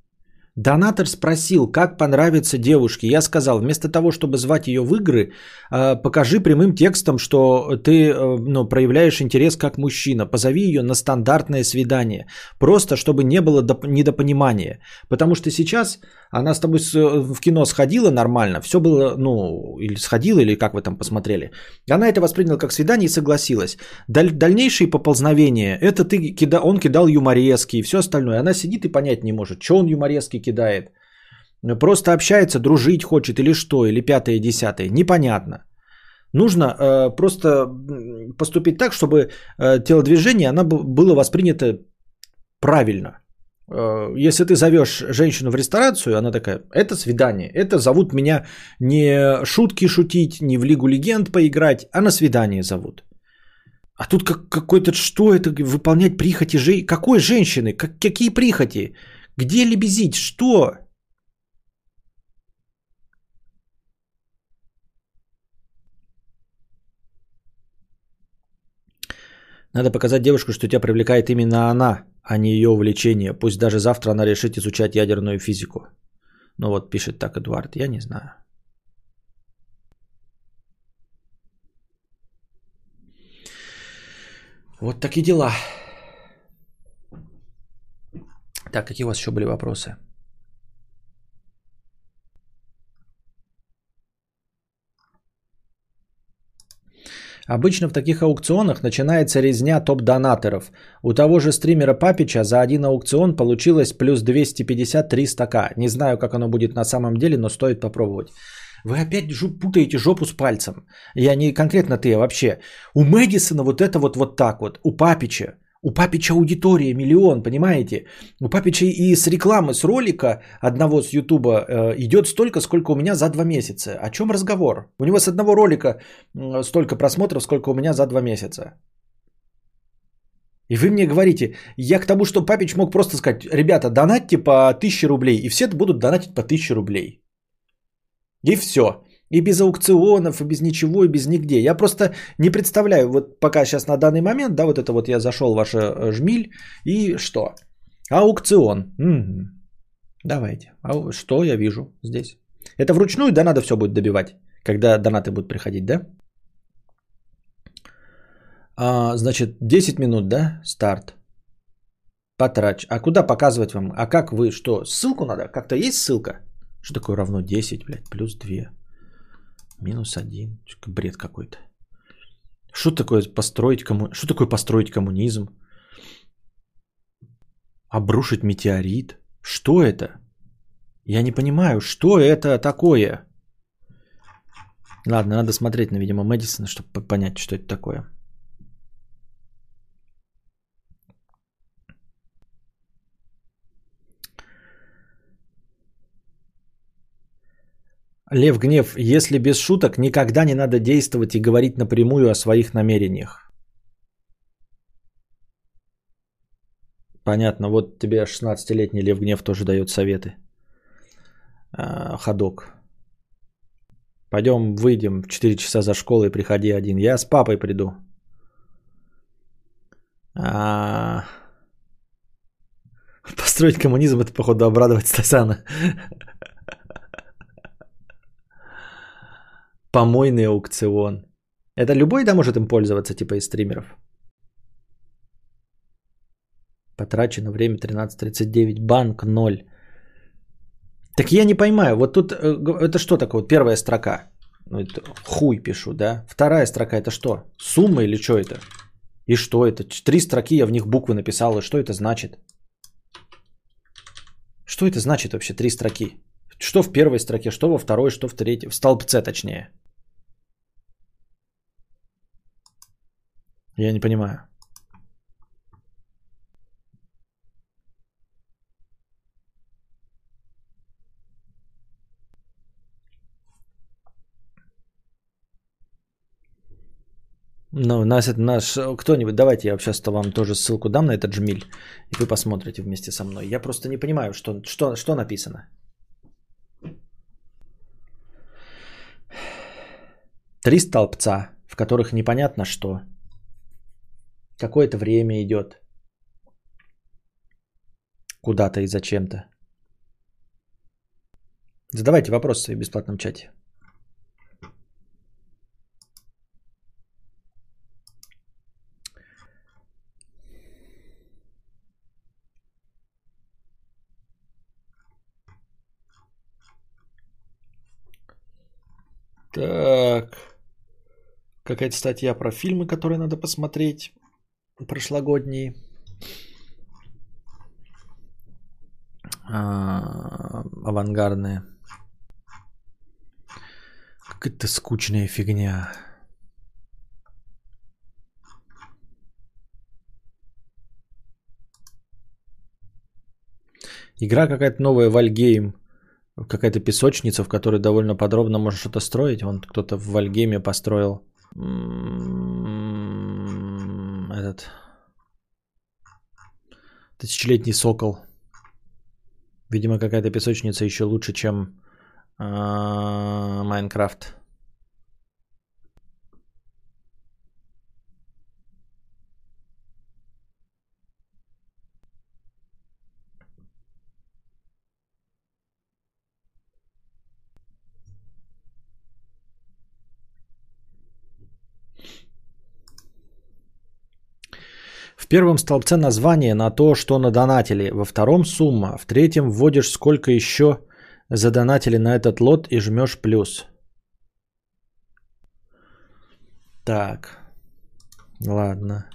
Донатор спросил, как понравится девушке. Я сказал, вместо того, чтобы звать ее в игры, а, покажи прямым текстом, что ты э, ну, проявляешь интерес как мужчина. Позови ее на стандартное свидание. Просто, чтобы не было недопонимания. Потому что сейчас она с тобой в кино сходила нормально, все было, ну, или сходила, или как вы там посмотрели. Она это восприняла как свидание и согласилась. Даль- дальнейшие поползновения, это ты, кида, он кидал юморески и все остальное. Она сидит и понять не может, что он юморески кидает. Просто общается, дружить хочет или что, или пятое, десятое. Непонятно. Нужно э, просто поступить так, чтобы э, телодвижение оно было воспринято правильно. Э, если ты зовешь женщину в ресторацию, она такая, это свидание, это зовут меня не шутки шутить, не в Лигу Легенд поиграть, а на свидание зовут. А тут как, какой-то, что это, выполнять прихоти женщины? Какой женщины? Как, какие прихоти? Где лебезить? Что? Надо показать девушку, что тебя привлекает именно она, а не ее увлечение. Пусть даже завтра она решит изучать ядерную физику. Ну вот пишет так Эдуард, я не знаю. Вот такие дела. Так, какие у вас еще были вопросы? Обычно в таких аукционах начинается резня топ-донаторов. У того же стримера Папича за один аукцион получилось плюс 250-300 к. Не знаю, как оно будет на самом деле, но стоит попробовать. Вы опять путаете жопу с пальцем. Я не конкретно ты, а вообще. У Мэдисона вот это вот вот так вот. У Папича у Папича аудитория миллион, понимаете? У Папича и с рекламы, с ролика одного с Ютуба э, идет столько, сколько у меня за два месяца. О чем разговор? У него с одного ролика э, столько просмотров, сколько у меня за два месяца. И вы мне говорите, я к тому, что Папич мог просто сказать, ребята, донатьте по 1000 рублей, и все будут донатить по 1000 рублей. И все. И без аукционов, и без ничего, и без нигде. Я просто не представляю, вот пока сейчас на данный момент, да, вот это вот я зашел в ваша э, жмиль, и что? Аукцион. Давайте. А что я вижу здесь? Это вручную, да, надо все будет добивать, когда донаты будут приходить, да? А, значит, 10 минут, да, старт. Потрач. А куда показывать вам? А как вы, что, ссылку надо? Как-то есть ссылка? Что такое равно 10, блядь, плюс 2? Минус один. Бред какой-то. Что такое построить кому... Что такое построить коммунизм? Обрушить метеорит? Что это? Я не понимаю, что это такое? Ладно, надо смотреть на, видимо, Мэдисона, чтобы понять, что это такое. Лев Гнев, если без шуток, никогда не надо действовать и говорить напрямую о своих намерениях. Понятно, вот тебе 16-летний Лев Гнев тоже дает советы. А, ходок. Пойдем, выйдем в 4 часа за школу и приходи один. Я с папой приду. А... Построить коммунизм это, походу, обрадовать Стасана. Помойный аукцион. Это любой, да, может им пользоваться, типа из стримеров? Потрачено время 13.39. Банк 0. Так я не понимаю, вот тут э, это что такое? Первая строка. Ну, это хуй пишу, да? Вторая строка это что? Сумма или что это? И что это? Три строки я в них буквы написал, и что это значит? Что это значит вообще три строки? Что в первой строке, что во второй, что в третьей, в столбце точнее. Я не понимаю. Ну, нас это наш кто-нибудь, давайте я сейчас -то вам тоже ссылку дам на этот жмиль, и вы посмотрите вместе со мной. Я просто не понимаю, что, что, что написано. Три столбца, в которых непонятно что – Какое-то время идет. Куда-то и зачем-то. Задавайте вопросы в бесплатном чате. Так. Какая-то статья про фильмы, которые надо посмотреть. Прошлогодние. А, авангардные. Какая-то скучная фигня. Игра какая-то новая, Вальгейм какая-то песочница, в которой довольно подробно можно что-то строить. Вон кто-то в Вальгейме построил этот тысячелетний сокол. Видимо, какая-то песочница еще лучше, чем а, Майнкрафт. Первом столбце название на то, что надонатили, во втором сумма, в третьем вводишь сколько еще задонатили на этот лот и жмешь плюс. Так, ладно.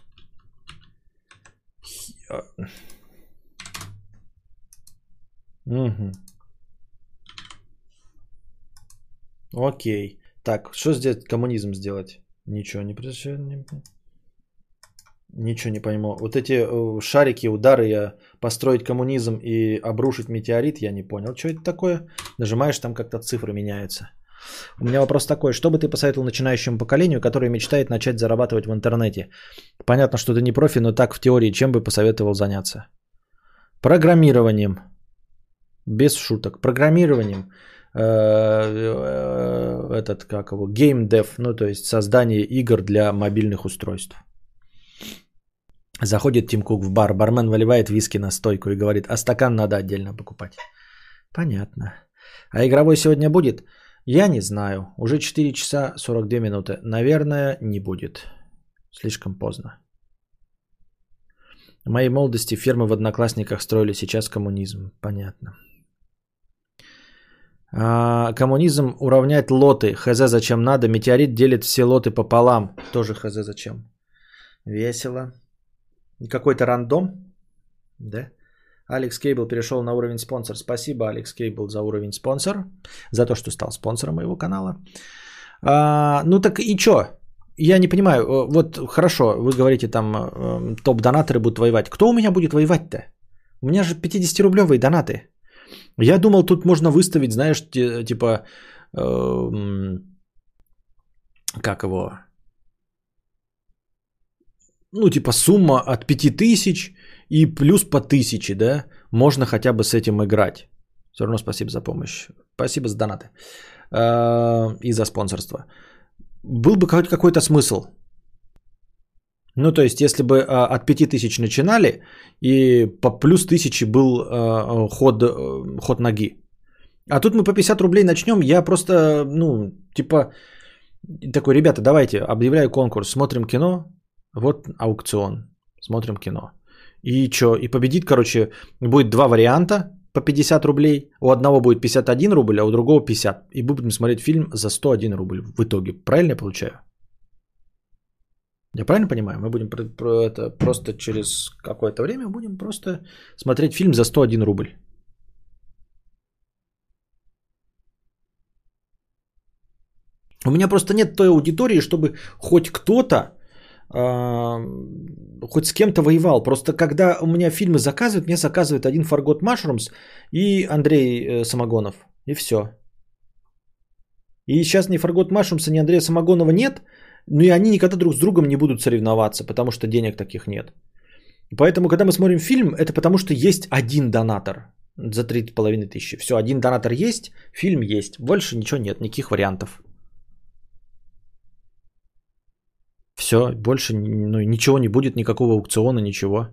Угу. Окей. Так, что сделать, коммунизм сделать? Ничего не произошло. Ничего не пойму. Вот эти э, шарики, удары, я построить коммунизм и обрушить метеорит, я не понял, что это такое. Нажимаешь, там как-то цифры меняются. У меня вопрос такой, что бы ты посоветовал начинающему поколению, которое мечтает начать зарабатывать в интернете? Понятно, что ты не профи, но так в теории чем бы посоветовал заняться? Программированием. Без шуток. Программированием. Э, э, этот, как его, геймдев, ну то есть создание игр для мобильных устройств. Заходит Тим Кук в бар, бармен выливает виски на стойку и говорит, а стакан надо отдельно покупать. Понятно. А игровой сегодня будет? Я не знаю. Уже 4 часа 42 минуты. Наверное, не будет. Слишком поздно. В моей молодости фермы в Одноклассниках строили, сейчас коммунизм. Понятно. А, коммунизм уравнять лоты. Хз зачем надо. Метеорит делит все лоты пополам. Тоже хз зачем. Весело. Какой-то рандом, да? Алекс Кейбл перешел на уровень спонсор. Спасибо, Алекс Кейбл, за уровень спонсор, за то, что стал спонсором моего канала. А, ну так и что? Я не понимаю, э, вот хорошо, вы говорите там э, топ-донаторы будут воевать. Кто у меня будет воевать-то? У меня же 50-рублевые донаты. Я думал, тут можно выставить, знаешь, типа, э, как его, ну, типа сумма от 5000 и плюс по 1000, да, можно хотя бы с этим играть. Все равно спасибо за помощь. Спасибо за донаты э, и за спонсорство. Был бы какой-то смысл. Ну, то есть, если бы э, от 5000 начинали, и по плюс 1000 был э, ход, ход ноги. А тут мы по 50 рублей начнем, я просто, ну, типа, такой, ребята, давайте, объявляю конкурс, смотрим кино, вот аукцион. Смотрим кино. И что? И победит, короче, будет два варианта по 50 рублей. У одного будет 51 рубль, а у другого 50. И будем смотреть фильм за 101 рубль в итоге. Правильно я получаю? Я правильно понимаю? Мы будем про, про это просто через какое-то время будем просто смотреть фильм за 101 рубль. У меня просто нет той аудитории, чтобы хоть кто-то хоть с кем-то воевал. Просто когда у меня фильмы заказывают, мне заказывает один Фаргот Машрумс и Андрей э, Самогонов. И все. И сейчас ни Фаргот Машрумса, ни Андрея Самогонова нет. Ну и они никогда друг с другом не будут соревноваться, потому что денег таких нет. Поэтому, когда мы смотрим фильм, это потому что есть один донатор за 3,5 тысячи. Все, один донатор есть, фильм есть. Больше ничего нет, никаких вариантов. Все, больше ну, ничего не будет, никакого аукциона, ничего.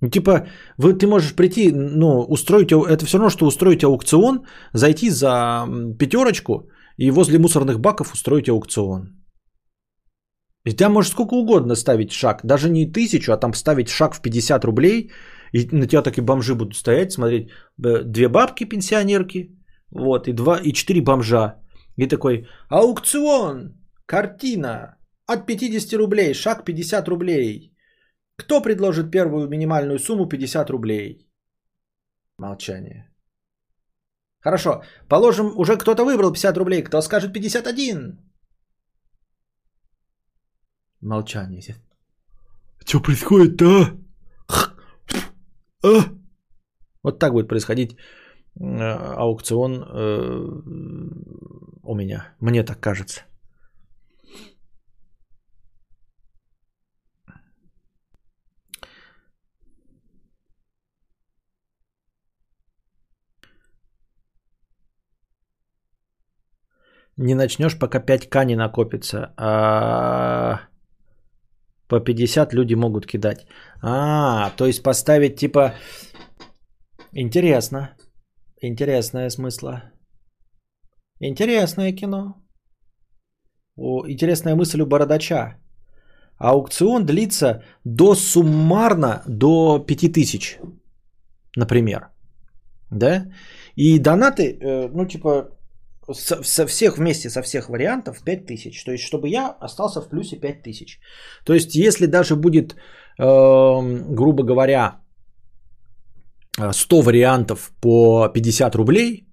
Ну, типа, вы, ты можешь прийти, ну, устроить, это все равно, что устроить аукцион, зайти за пятерочку и возле мусорных баков устроить аукцион. И там можешь сколько угодно ставить шаг, даже не тысячу, а там ставить шаг в 50 рублей, и на тебя такие бомжи будут стоять, смотреть, две бабки пенсионерки, вот, и два, и четыре бомжа. И такой, аукцион, картина, от 50 рублей, шаг 50 рублей. Кто предложит первую минимальную сумму 50 рублей? Молчание. Хорошо, положим, уже кто-то выбрал 50 рублей, кто скажет 51? Молчание. Что происходит-то? А? Вот так будет происходить э, аукцион э, у меня. Мне так кажется. Не начнешь, пока 5к не накопится. А по 50 люди могут кидать. А, то есть поставить типа... Интересно. Интересное смысла. Интересное кино. О, интересная мысль у бородача. Аукцион длится до суммарно до 5000, например. Да? И донаты, э, ну типа со, со всех вместе, со всех вариантов 5000. То есть, чтобы я остался в плюсе 5000. То есть, если даже будет, э, грубо говоря, 100 вариантов по 50 рублей,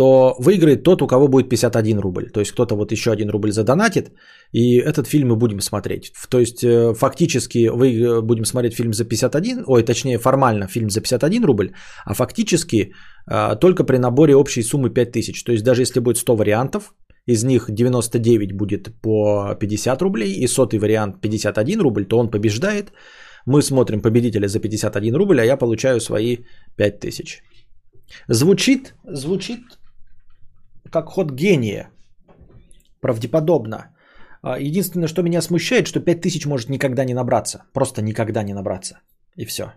то выиграет тот, у кого будет 51 рубль. То есть кто-то вот еще один рубль задонатит, и этот фильм мы будем смотреть. То есть э, фактически вы э, будем смотреть фильм за 51, ой, точнее формально фильм за 51 рубль, а фактически э, только при наборе общей суммы 5000. То есть даже если будет 100 вариантов, из них 99 будет по 50 рублей, и сотый вариант 51 рубль, то он побеждает. Мы смотрим победителя за 51 рубль, а я получаю свои 5000. Звучит, звучит как ход гения. Правдеподобно. А, единственное, что меня смущает, что 5000 может никогда не набраться. Просто никогда не набраться. И все.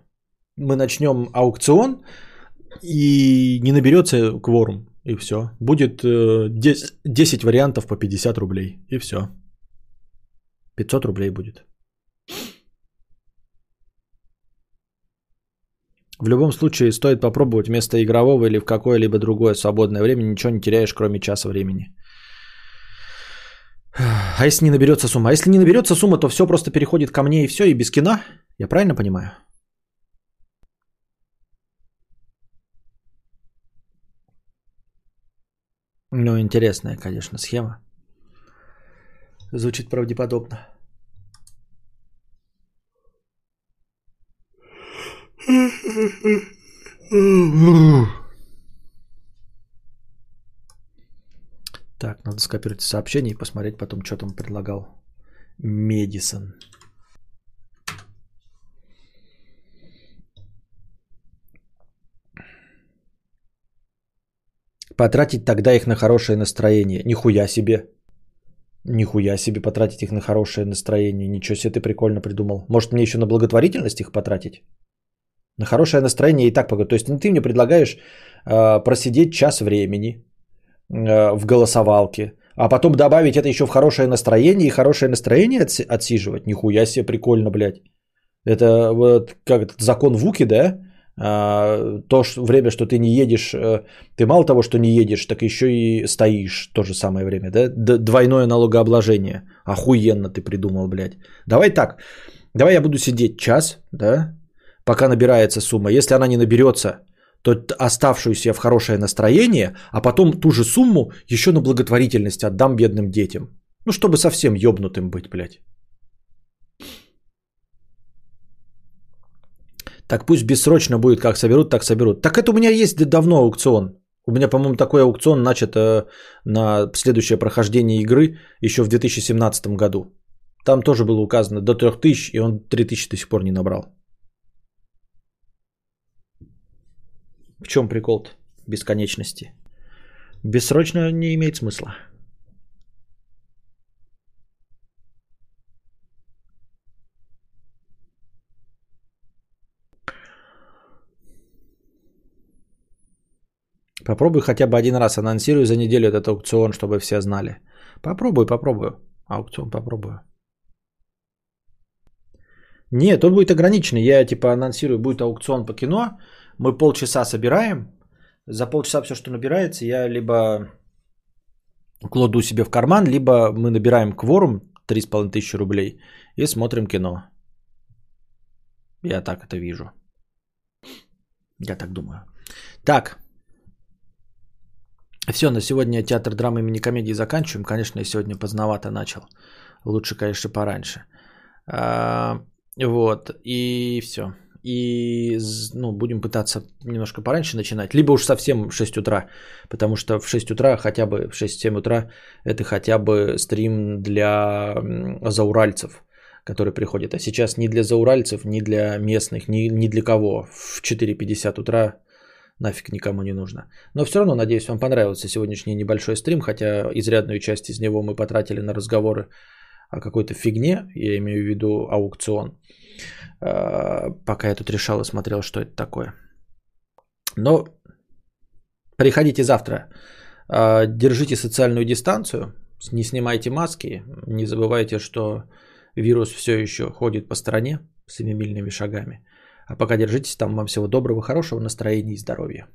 Мы начнем аукцион, и не наберется кворум. И все. Будет 10, э, 10 вариантов по 50 рублей. И все. 500 рублей будет. В любом случае стоит попробовать вместо игрового или в какое-либо другое свободное время. Ничего не теряешь, кроме часа времени. А если не наберется сумма? А если не наберется сумма, то все просто переходит ко мне и все, и без кино? Я правильно понимаю? Ну, интересная, конечно, схема. Звучит правдеподобно. Так, надо скопировать сообщение и посмотреть потом, что там предлагал Медисон. Потратить тогда их на хорошее настроение. Нихуя себе. Нихуя себе потратить их на хорошее настроение. Ничего себе ты прикольно придумал. Может мне еще на благотворительность их потратить? На хорошее настроение и так погода. То есть ну, ты мне предлагаешь э, просидеть час времени э, в голосовалке, а потом добавить это еще в хорошее настроение и хорошее настроение отс- отсиживать. Нихуя себе прикольно, блядь. Это вот как этот закон Вуки, да? А, то что, время, что ты не едешь, э, ты мало того, что не едешь, так еще и стоишь то же самое время, да? Двойное налогообложение. Охуенно ты придумал, блядь. Давай так, давай я буду сидеть час, да? Пока набирается сумма. Если она не наберется, то оставшуюся в хорошее настроение, а потом ту же сумму еще на благотворительность отдам бедным детям. Ну, чтобы совсем ёбнутым быть, блядь. Так пусть бессрочно будет, как соберут, так соберут. Так это у меня есть давно аукцион. У меня, по-моему, такой аукцион начат э, на следующее прохождение игры еще в 2017 году. Там тоже было указано до 3000, и он 3000 до сих пор не набрал. В чем прикол-то бесконечности? Бессрочно не имеет смысла. Попробуй хотя бы один раз анонсируй за неделю этот аукцион, чтобы все знали. Попробуй, попробую. Аукцион попробую. Нет, он будет ограниченный. Я типа анонсирую, будет аукцион по кино. Мы полчаса собираем. За полчаса все, что набирается, я либо кладу себе в карман, либо мы набираем кворум 3,5 тысячи рублей и смотрим кино. Я так это вижу. Я так думаю. Так, все, на сегодня театр драмы имени комедии заканчиваем. Конечно, я сегодня поздновато начал. Лучше, конечно, пораньше. А, вот, и все. И ну, будем пытаться немножко пораньше начинать. Либо уж совсем в 6 утра. Потому что в 6 утра, хотя бы в 6-7 утра, это хотя бы стрим для зауральцев, которые приходят. А сейчас ни для зауральцев, ни для местных, ни, ни для кого. В 4.50 утра нафиг никому не нужно. Но все равно, надеюсь, вам понравился сегодняшний небольшой стрим, хотя изрядную часть из него мы потратили на разговоры о какой-то фигне, я имею в виду аукцион, а, пока я тут решал и смотрел, что это такое. Но приходите завтра, а, держите социальную дистанцию, не снимайте маски, не забывайте, что вирус все еще ходит по стране семимильными шагами. А пока держитесь там. Вам всего доброго, хорошего настроения и здоровья.